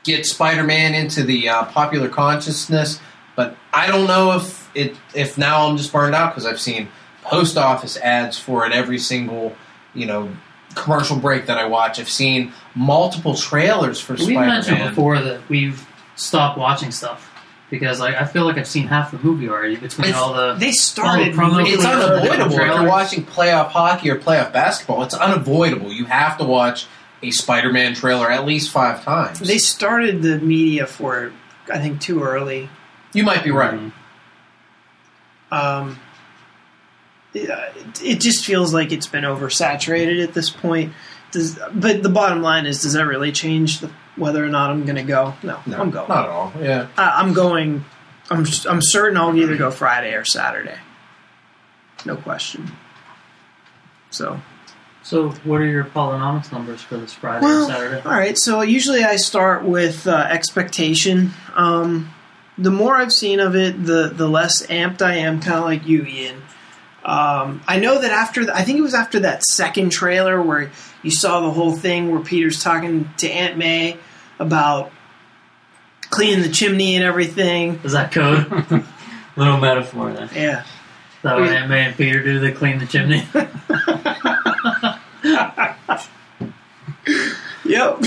get Spider-Man into the uh, popular consciousness, but I don't know if it if now I'm just burned out because I've seen post office ads for it every single you know commercial break that I watch. I've seen multiple trailers for We mentioned Spider-Man. before that we've stopped watching stuff because like, I feel like I've seen half the movie already between It's- all the They started. promo really It's It's unavoidable if you're watching playoff hockey or playoff basketball. It's unavoidable. You have to watch a Spider-Man trailer at least five times. They started the media for it, I think, too early. you might be right. Mhm. Um, it, it just feels like it's been oversaturated at this point. Does, but the bottom line is, does that really change the, whether or not I'm going to go? No, No, I'm going. Not at all. Yeah. I, I'm going. I'm I'm certain I'll either go Friday or Saturday. No question. So So, what are your polynomics numbers for this Friday Well, or Saturday? All right, so usually I start with uh, expectation. Um, the more I've seen of it, the the less amped I am. Kind of like you, Ian. Um, I know that after the, I think it was after that second trailer where you saw the whole thing where Peter's talking to Aunt May about cleaning the chimney and everything. Is that code? Little metaphor there. Yeah, that way Aunt May and Peter do? They clean the chimney. yep.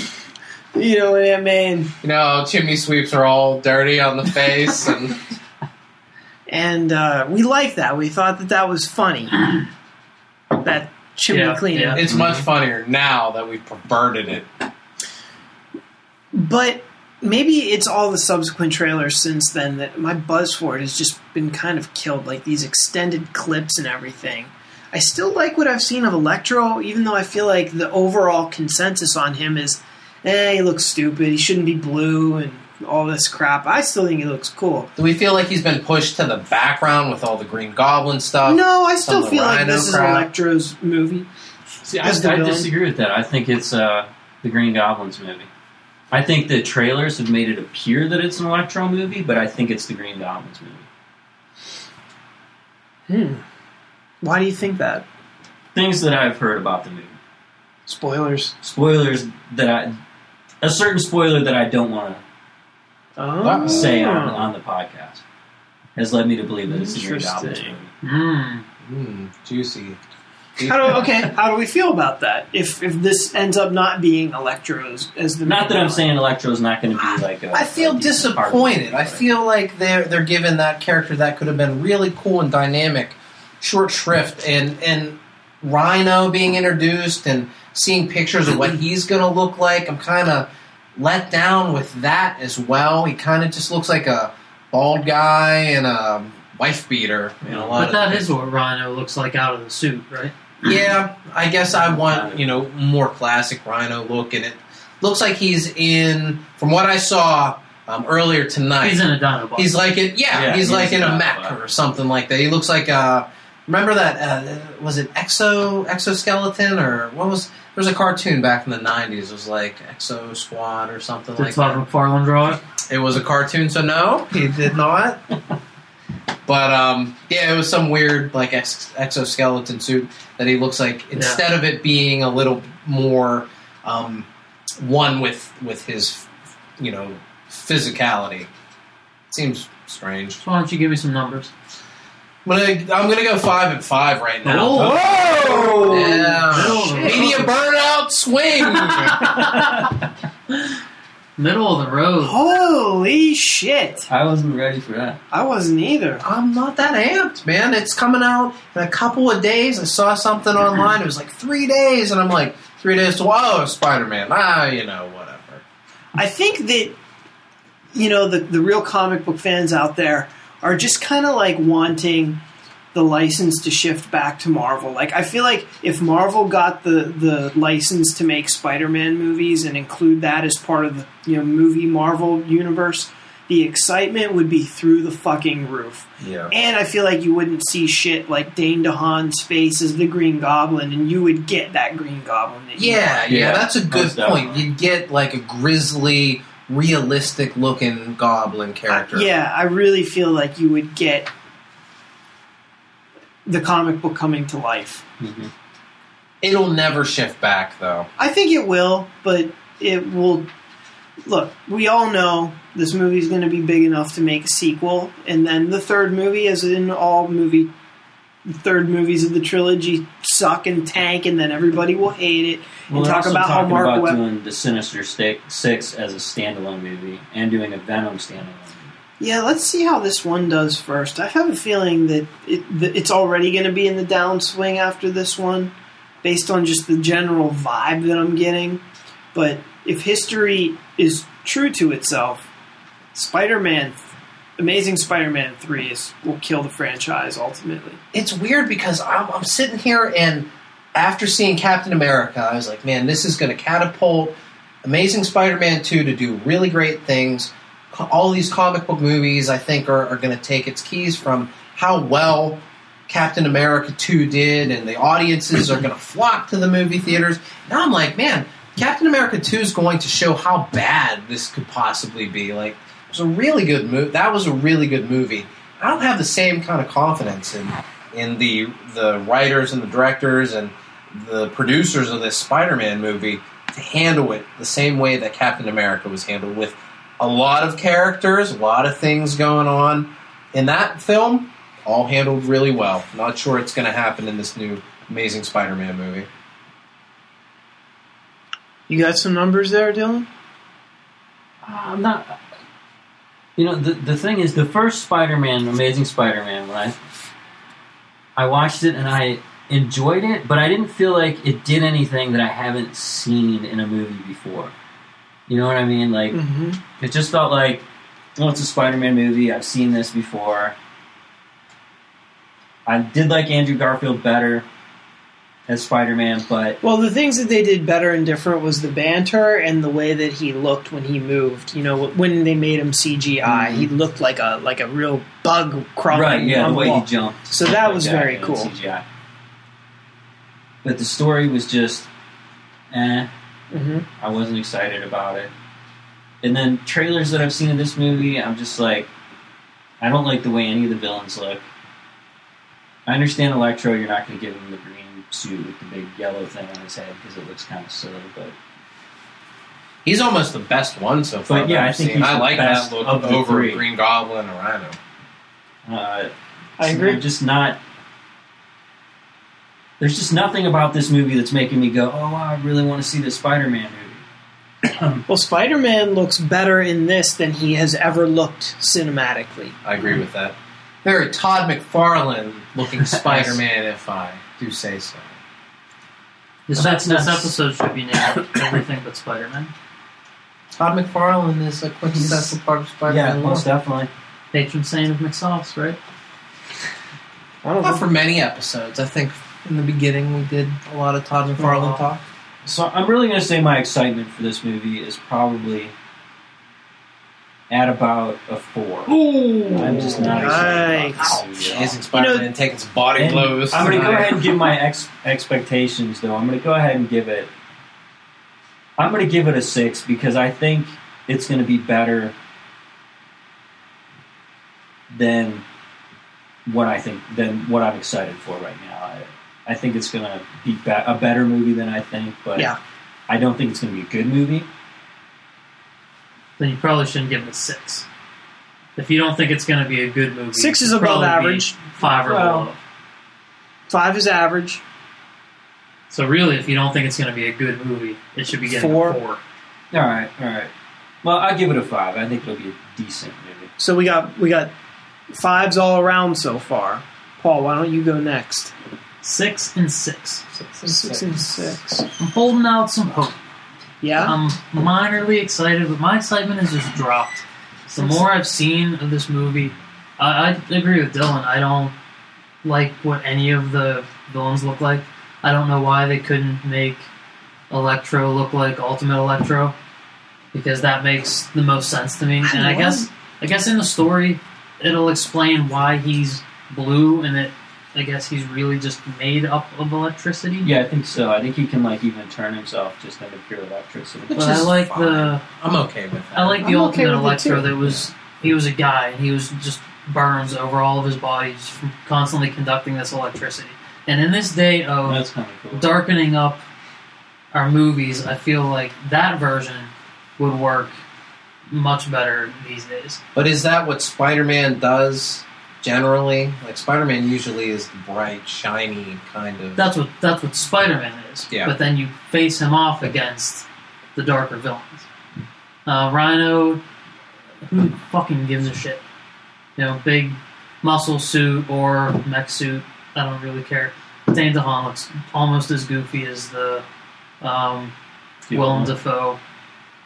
You know, and Aunt May and You know, chimney sweeps are all dirty on the face, and and uh, we liked that. We thought that that was funny. that chimney Yeah, cleaning. yeah. it's much funnier now that we've perverted it. But maybe it's all the subsequent trailers since then that my buzz for it has just been kind of killed. Like these extended clips and everything. I still like what I've seen of Electro, even though I feel like the overall consensus on him is, eh, he looks stupid. He shouldn't be blue and all this crap. I still think he looks cool. Do we feel like he's been pushed to the background with all the Green Goblin stuff? No, I still feel like Rhino this is. Electro's movie. See, I, As I disagree with that. I think it's uh, the Green Goblin's movie. I think the trailers have made it appear that it's an Electro movie, but I think it's the Green Goblin's movie. Hmm. Why do you think that? Things that I've heard about the movie. Spoilers. Spoilers that I. A certain spoiler that I don't want Oh. to say on, on the podcast has led me to believe that it's the Green Goblin's Interesting. movie. Mm. Mm, juicy. How do okay? How do we feel about that? If if this ends up not being Electro's as the Not that main I'm villain? saying Electro's not going to be like a. I feel a decent part of the disappointed. I feel like they're they're given that character that could have been really cool and dynamic, short shrift, and and Rhino being introduced and seeing pictures of what he's going to look like. I'm kind of let down with that as well. He kind of just looks like a bald guy and a wife beater. In a lot But of that the- is what Rhino looks like out of the suit, right? Yeah, I guess I want you know more classic Rhino look, and it looks like he's in. From what I saw um, earlier tonight, He's in a Dinobot. He's like it, yeah. Yeah, he's he's like in a not mech or something like that. He looks like a remember that? Uh, was it Exo Exoskeleton or what was? There was a cartoon back in the '90s. It was like Exo Squad or something Did like Todd that. McFarlane draw it? It was a cartoon, so no, he did not. but um, yeah, it was some weird like ex- exoskeleton suit that he looks like. Instead of it being a little more um, one with with his, you know, physicality, seems strange. So why don't you give me some numbers? I'm gonna I'm gonna go five and five right now. Oh. Whoa! Yeah, Shit. media burnout swing. Middle of the road. Holy shit! I wasn't ready for that. I wasn't either. I'm not that amped, man. It's coming out in a couple of days. I saw something online. It was like three days, and I'm like, three days to oh, Spider Man. Ah, you know, whatever. I think that you know the the real comic book fans out there are just kind of like wanting the license to shift back to Marvel. Like I feel like if Marvel got the the license to make Spider-Man movies and include that as part of the you know movie Marvel universe, the excitement would be through the fucking roof. Yeah. And I feel like you wouldn't see shit like Dane DeHaan's face as the Green Goblin, and you would get that Green Goblin. That Yeah, want. yeah, Yeah, that's a good most point. definitely. You'd get like a grisly, realistic looking goblin character. Yeah, I really feel like you would get the comic book coming to life. Mm-hmm. It'll never shift back, though. I think it will, but it will. Look, we all know this movie is going to be big enough to make a sequel, and then the third movie, as in all movie, third movies of the trilogy, suck and tank, and then everybody will hate it Well, and talk about how Marc about Webb. doing the Sinister Six as a standalone movie and doing a Venom standalone. Yeah, let's see how this one does first. I have a feeling that, it, that it's already going to be in the downswing after this one, based on just the general vibe that I'm getting. But if history is true to itself, Spider-Man, Amazing Spider-Man three is will kill the franchise ultimately. It's weird because I'm, I'm sitting here and after seeing Captain America, I was like, man, this is going to catapult Amazing Spider Man 2 to do really great things. All these comic book movies, I think, are, are going to take its keys from how well Captain America 2 did, and the audiences are going to flock to the movie theaters. Now I'm like, man, Captain America 2 is going to show how bad this could possibly be. Like, was a really good movie. That was a really good movie. I don't have the same kind of confidence in in the the writers and the directors and the producers of this Spider-Man movie to handle it the same way that Captain America was handled with a lot of characters, a lot of things going on in that film, all handled really well. Not sure it's going to happen in this new Amazing Spider-Man movie. You got some numbers there, Dylan? Uh, I'm not. You know, the the thing is, the first Spider-Man, Amazing Spider-Man, when I I watched it and I enjoyed it, but I didn't feel like it did anything that I haven't seen in a movie before. You know what I mean? Like, Mm-hmm. it just felt like, oh, it's a Spider-Man movie. I've seen this before. I did like Andrew Garfield better as Spider-Man, but Well, the things that they did better and different was the banter and the way that he looked when he moved. You know, when they made him CGI, he looked like a like a real bug crawling right, yeah, the way wall. he jumped. So that like was very cool. CGI. But the story was just, eh. hmm I wasn't excited about it. And then trailers that I've seen of this movie, I'm just like, I don't like the way any of the villains look. I understand Electro, you're not going to give him the green suit with the big yellow thing on his head because it looks kind of silly, but He's almost the best one so far. But, yeah, that I I've think seen. he's I the like best that look of the over three. Green Goblin or Rhino. uh, I agree. I'm just not. There's just nothing about this movie that's making me go, oh, wow, I really want to see the Spider-Man movie. Well, Spider Man looks better in this than he has ever looked cinematically. I agree with that. Very Todd McFarlane looking Spider-Man, if I do say so. This, Well, that's this episode should be named Everything But Spider-Man. Todd McFarlane is a quintessential part of Spider-Man. Yeah, most definitely. Patron saint of McSauce, right? I don't Not know. for many episodes. I think in the beginning we did a lot of Todd McFarlane Aw. talk. So I'm really going to say my excitement for this movie is probably at about a four. Ooh, I'm just not excited about Nice. this movie at all. Spider-Man taking some body And blows. I'm going to go ahead and give my ex- expectations, though. I'm going to go ahead and give it. I'm going to give it a six because I think it's going to be better than what I think than what I'm excited for right now. I, I think it's going to be, be a better movie than I think, but Yeah. I don't think it's going to be a good movie. Then you probably shouldn't give it a six. If you don't think it's going to be a good movie, Six is above average. Five or Well- below. Five is average. So really, if you don't think it's going to be a good movie, it should be getting Four. a four. All right, all right. Well, I'll give it a five. I think it'll be a decent movie. So we got we got fives all around so far. Paul, why don't you go next? Six and six. Six and six. I'm holding out some hope. Yeah. I'm minorly excited, but my excitement has just dropped. The more I've seen of this movie, I, I agree with Dylan. I don't like what any of the villains look like. I don't know why they couldn't make Electro look like Ultimate Electro, because that makes the most sense to me. I and I guess, I guess in the story, it'll explain why he's blue, and it, I guess he's really just made up of electricity. Yeah, I think so. I think he can like even turn himself just into pure electricity. Which But I is like fine. the I'm okay with that. I like the I'm Ultimate okay Electro. That was he was a guy, and he was just burns over all of his body, just from constantly conducting this electricity. And in this day of That's of cool. darkening up our movies, I feel like that version would work much better these days. But is that what Spider-Man does generally? Like Spider-Man usually is the bright, shiny kind of. That's what that's what Spider Man is. Yeah. But then you face him off against the darker villains. Uh, Rhino, who fucking gives a shit? You know, big muscle suit or mech suit. I don't really care. Dane DeHaan looks almost as goofy as the um, Willem Dafoe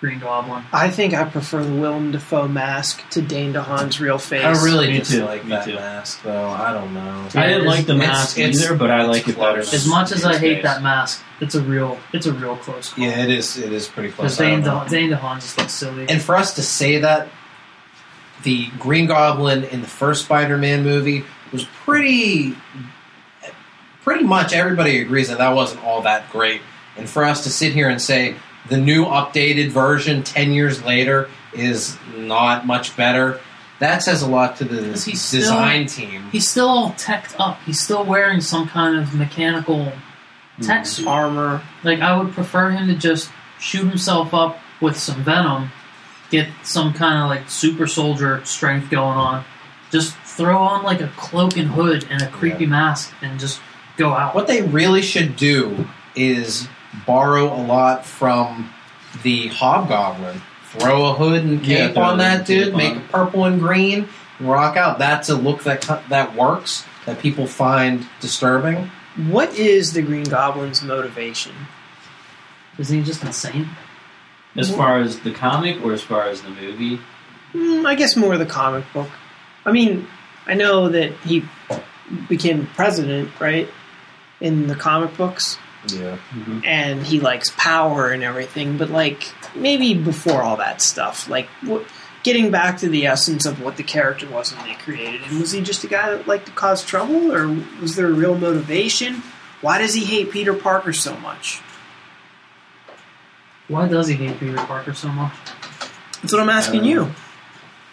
Green Goblin. I think I prefer the Willem Dafoe mask to Dane DeHaan's real face. I really Me too, dislike me that too. mask, though. I don't know. I didn't like the mask it's- either, but I like it better. As much as I hate face. that mask, it's a real it's a real close call. Yeah, it is. It is pretty close. I Dane. De- Dane DeHaan just looks silly. And for us to say that the Green Goblin in the first Spider-Man movie was pretty, pretty much everybody agrees that that wasn't all that great. And for us to sit here and say the new updated version ten years later is not much better, that says a lot to the Because he's still- design team. He's still all teched up. He's still wearing some kind of mechanical tech Mhm. suit. armor. Like I would prefer him to just shoot himself up with some venom, get some kind of like super soldier strength going on, just throw on like a cloak and hood and a creepy mask and just go out. What they really should do is borrow a lot from the Hobgoblin. Throw a hood and cape throw on that dude, cape make on. it purple and green, and rock out. That's a look that that works. That people find disturbing. What is the Green Goblin's motivation? Isn't he just insane? As far as the comic or as far as the movie? Hmm, I guess more the comic book. I mean, I know that he became president, right? In the comic books, Yeah. Mhm. and he likes power and everything, but like maybe before all that stuff, like what, getting back to the essence of what the character was when they created him, was he just a guy that liked to cause trouble, or was there a real motivation? Why does he hate Peter Parker so much? Why does he hate Peter Parker so much? That's what I'm asking you.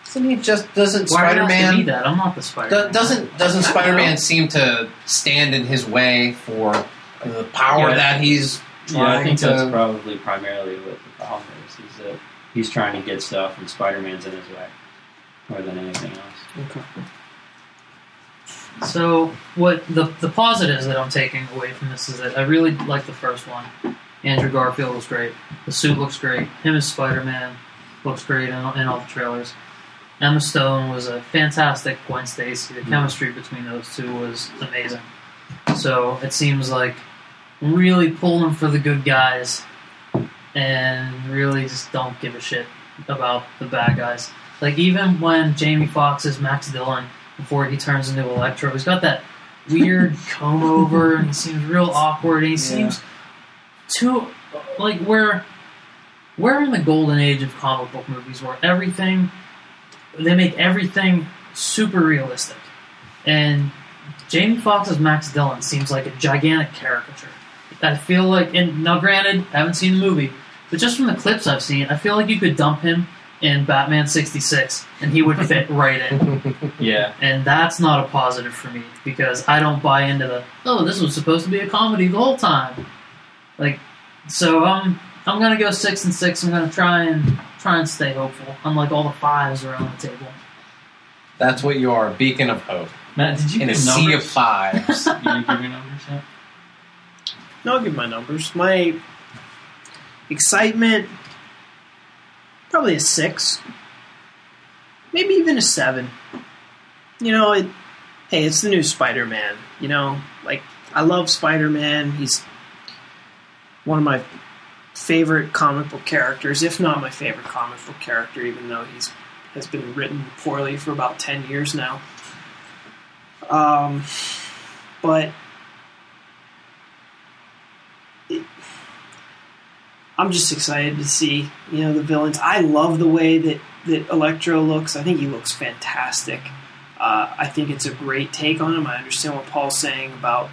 Isn't he just doesn't Why Spider do you have Man that? I'm not the Spider. do, doesn't doesn't I don't Spider Man know. seem to stand in his way for the power Yeah. that he's Yeah, I think to? that's probably primarily what the problem is. Is that he's trying to get stuff and Spider-Man's in his way more than anything else. Okay. So what the the positives that I'm taking away from this is that I really like the first one. Andrew Garfield was great. The suit looks great. Him as Spider Man looks great in, in all the trailers. Emma Stone was a fantastic Gwen Stacy. The mm. chemistry between those two was amazing. So it seems like really pulling for the good guys and really just don't give a shit about the bad guys. Like even when Jamie Foxx is Max Dillon before he turns into Electro, he's got that weird comb over and he seems real awkward and he seems too like we're we're in the golden age of comic book movies where everything they make everything super realistic, and Jamie Foxx's Max Dillon seems like a gigantic caricature. I feel like, and now granted, I haven't seen the movie, but just from the clips I've seen, I feel like you could dump him in Batman '66 and he would fit right in. Yeah. And that's not a positive for me because I don't buy into the oh this was supposed to be a comedy the whole time. Like so um I'm gonna go six and six. I'm gonna try and try and stay hopeful, unlike all the fives around the table. That's what you are, a beacon of hope Matt, did you in a give sea of fives. you didn't give your numbers yet? No, I'll give my numbers. My excitement, probably a six, maybe even a seven. You know, it, hey, it's the new Spider-Man. You know, like I love Spider-Man. He's one of my favorite comic book characters, if not my favorite comic book character, even though he's has been written poorly for about ten years now. Um, but I'm just excited to see you know the villains. I love the way that that Electro looks. I think he looks fantastic. Uh, I think it's a great take on him. I understand what Paul's saying about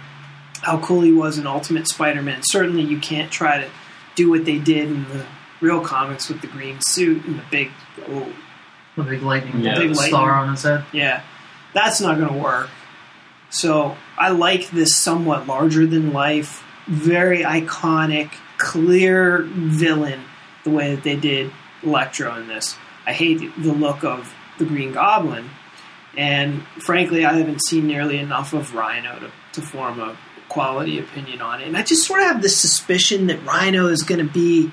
how cool he was in Ultimate Spider-Man. Certainly, you can't try to do what they did in the real comics with the green suit and the big. Oh, The big lightning Yeah. Big with lightning. star on his head. yeah, that's not going to work. So I like this somewhat larger than life, very iconic, clear villain. The way that they did Electro in this, I hate the look of the Green Goblin, and frankly, I haven't seen nearly enough of Rhino to, to form a quality opinion on it. And I just sort of have this suspicion that Rhino is going to be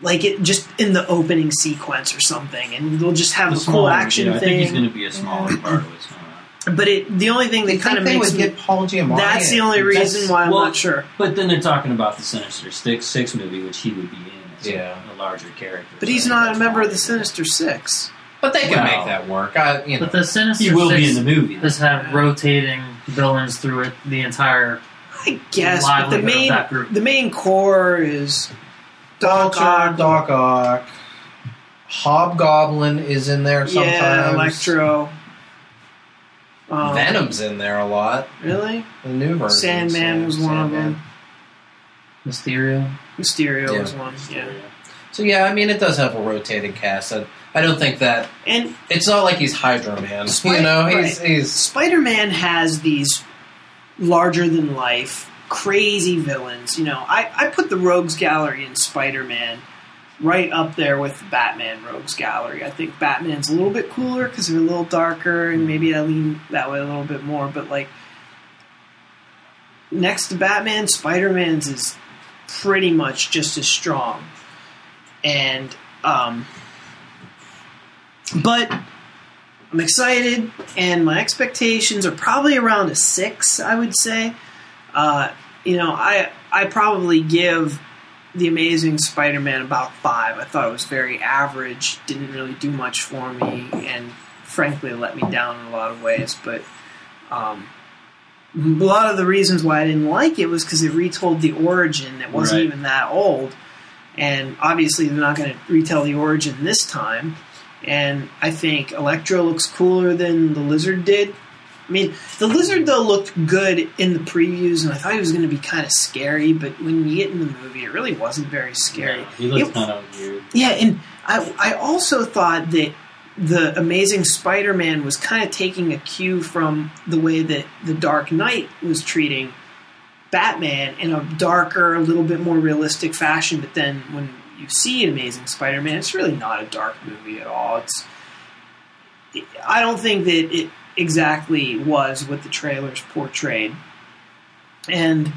like it just in the opening sequence or something, and they'll just have a cool smaller- action yeah, I think he's going to be a smaller part of on. But it, the only thing that kind of makes would me, get Paul Giamatti. that's the only reason why I'm well, not sure. But then they're talking about the Sinister Six, Six movie, which he would be in as Yeah. a, larger character. But So he's not a member of the Sinister Six. But they can Wow. make that work. I, you know, But the Sinister He will be in the movie. has had rotating villains through it the entire I guess, but the livelihood of main that group. the main core is Doc Vulture. Ock, Doc Ock. Hobgoblin is in there sometimes. yeah, Electro. Um, Venom's in there a lot. really? The new version. Sandman was one of them. Mysterio. Mysterio Yeah. was one. Yeah, So yeah, I mean, it does have a rotating cast. I, I don't think that and it's not like he's Hydro-Man. Spike- you know, he's right. he's Spider-Man has these larger than life, crazy villains. You know, I, I put the Rogues Gallery in Spider-Man right up there with Batman Rogues Gallery. I think Batman's a little bit cooler because they're a little darker, and maybe I lean that way a little bit more. But like next to Batman, Spider-Man's is pretty much just as strong, and um, but I'm excited, and my expectations are probably around a six. I would say. Uh, you know, I I probably give the Amazing Spider-Man about five. I thought it was very average. Didn't really do much for me, and frankly, let me down in a lot of ways. But um, a lot of the reasons why I didn't like it was because it retold the origin that wasn't Right. even that old, and obviously they're not going to retell the origin this time. And I think Electro looks cooler than the Lizard did. I mean, the Lizard though looked good in the previews, and I thought he was going to be kind of scary. But when you get in the movie, it really wasn't very scary. Yeah, he looks It- kind of weird. yeah, and I, I also thought that the Amazing Spider-Man was kind of taking a cue from the way that the Dark Knight was treating Batman in a darker, a little bit more realistic fashion. But then when you see Amazing Spider-Man, it's really not a dark movie at all. It's I don't think that it exactly was what the trailers portrayed, and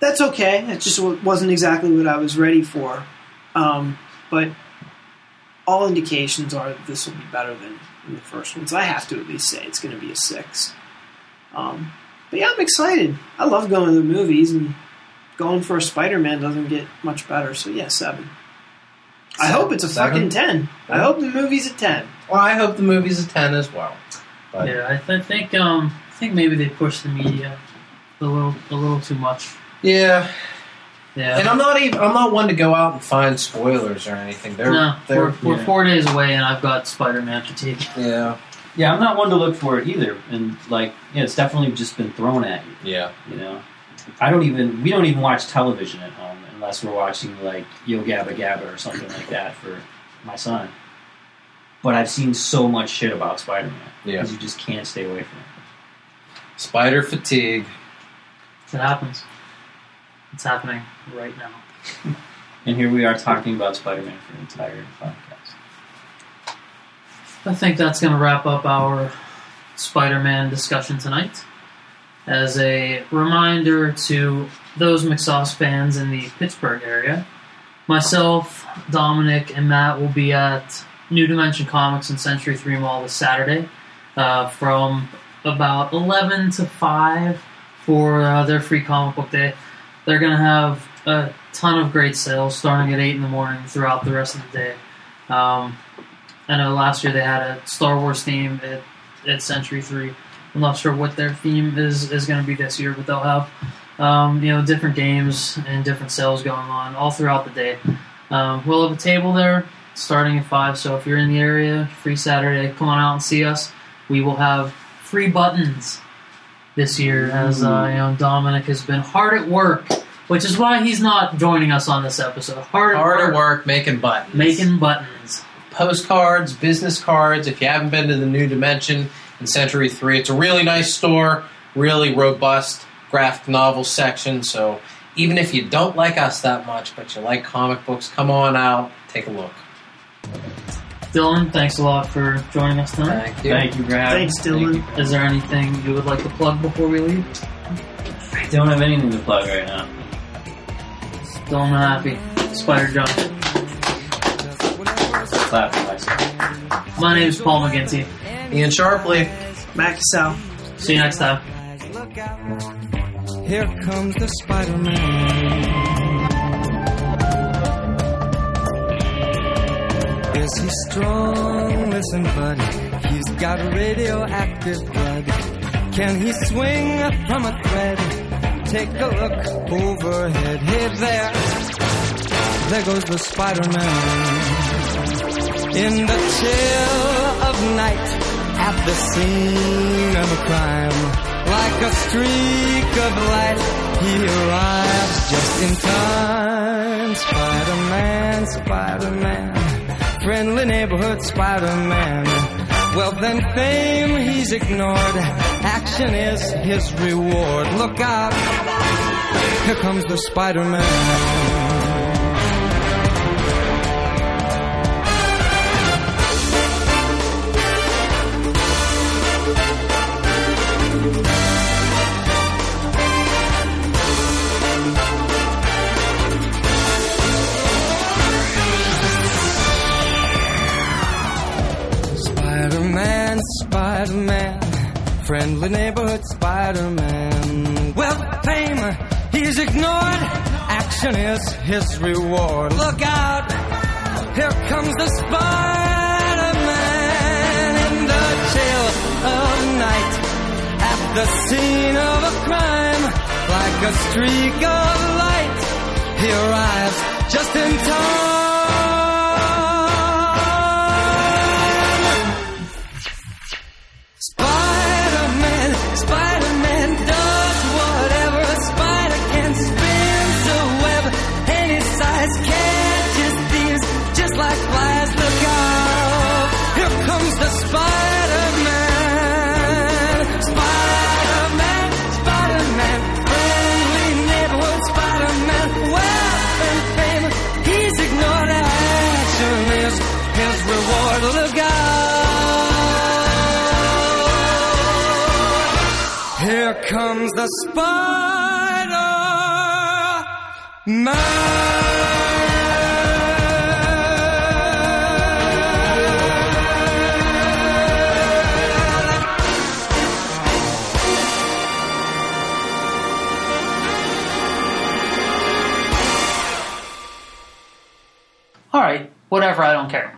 that's okay. It just wasn't exactly what I was ready for. Um, but all indications are that this will be better than, than the first ones. I have to at least say it's going to be a six. Um, but yeah, I'm excited. I love going to the movies, and going for a Spider-Man doesn't get much better. So yeah, seven. I hope it's a Seven? fucking ten. I hope the movie's a ten. well. I hope the movie's a ten as well. But Yeah, I, th- I think um, I think maybe they pushed the media a little a little too much. yeah, Yeah. And I'm not even I'm not one to go out and find spoilers or anything. They're no, they're we're, we're yeah. four days away, and I've got Spider-Man fatigue. yeah Yeah, I'm not one to look for it either, and like, yeah, it's definitely just been thrown at you. yeah. You know, I don't even we don't even watch television at home unless we're watching like Yo Gabba Gabba or something like that for my son. But I've seen so much shit about Spider-Man Yeah. because you just can't stay away from it. Spider fatigue. It happens. It's happening right now. And here we are talking about Spider-Man for an entire podcast. I think that's going to wrap up our Spider-Man discussion tonight. As a reminder to those McSauce fans in the Pittsburgh area, myself, Dominic, and Matt will be at New Dimension Comics and Century 3 Mall this Saturday uh, from about 11 to 5 for uh, their free comic book day. They're going to have a ton of great sales starting at 8 in the morning throughout the rest of the day. Um, I know last year they had a Star Wars theme at, at Century 3. I'm not sure what their theme is, is going to be this year, but they'll have um, you know different games and different sales going on all throughout the day. Um, we'll have a table there starting at 5, so if you're in the area, free Saturday, come on out and see us. We will have free buttons this year as uh, you know Dominic has been hard at work, which is why he's not joining us on this episode. Hard, Hard at at work, work making buttons. making buttons. postcards, business cards. If you haven't been to the New Dimension in Century 3, it's a really nice store, really robust graphic novel section. So even if you don't like us that much, but you like comic books, come on out, take a look. Dylan, thanks a lot for joining us tonight. Thank you. Thank you for having Thanks. Dylan. Thank you. Is there anything you would like to plug before we leave? I don't have anything to plug right now. Dylan Happy, Spider Jump. Clap for myself. My name is Paul McGinty. Ian Sharpley. Mac Sal. See you next time. Here comes the Spider-Man. Is he strong? Listen, buddy, he's got radioactive blood. Can he swing from a thread? Take a look overhead. Hey there, there goes the Spider-Man. In the chill of night, at the scene of a crime, like a streak of light, he arrives just in time. Spider-Man, Spider-Man, friendly neighborhood Spider-Man. Wealth and fame he's ignored. Action is his reward. Look out, here comes the Spider-Man. Friendly neighborhood Spider-Man. Wealth, fame, he's ignored. Action is his reward. Look out, here comes the Spider-Man in the chill of night. At the scene of a crime, like a streak of light, he arrives just in time. All right, whatever, I don't care.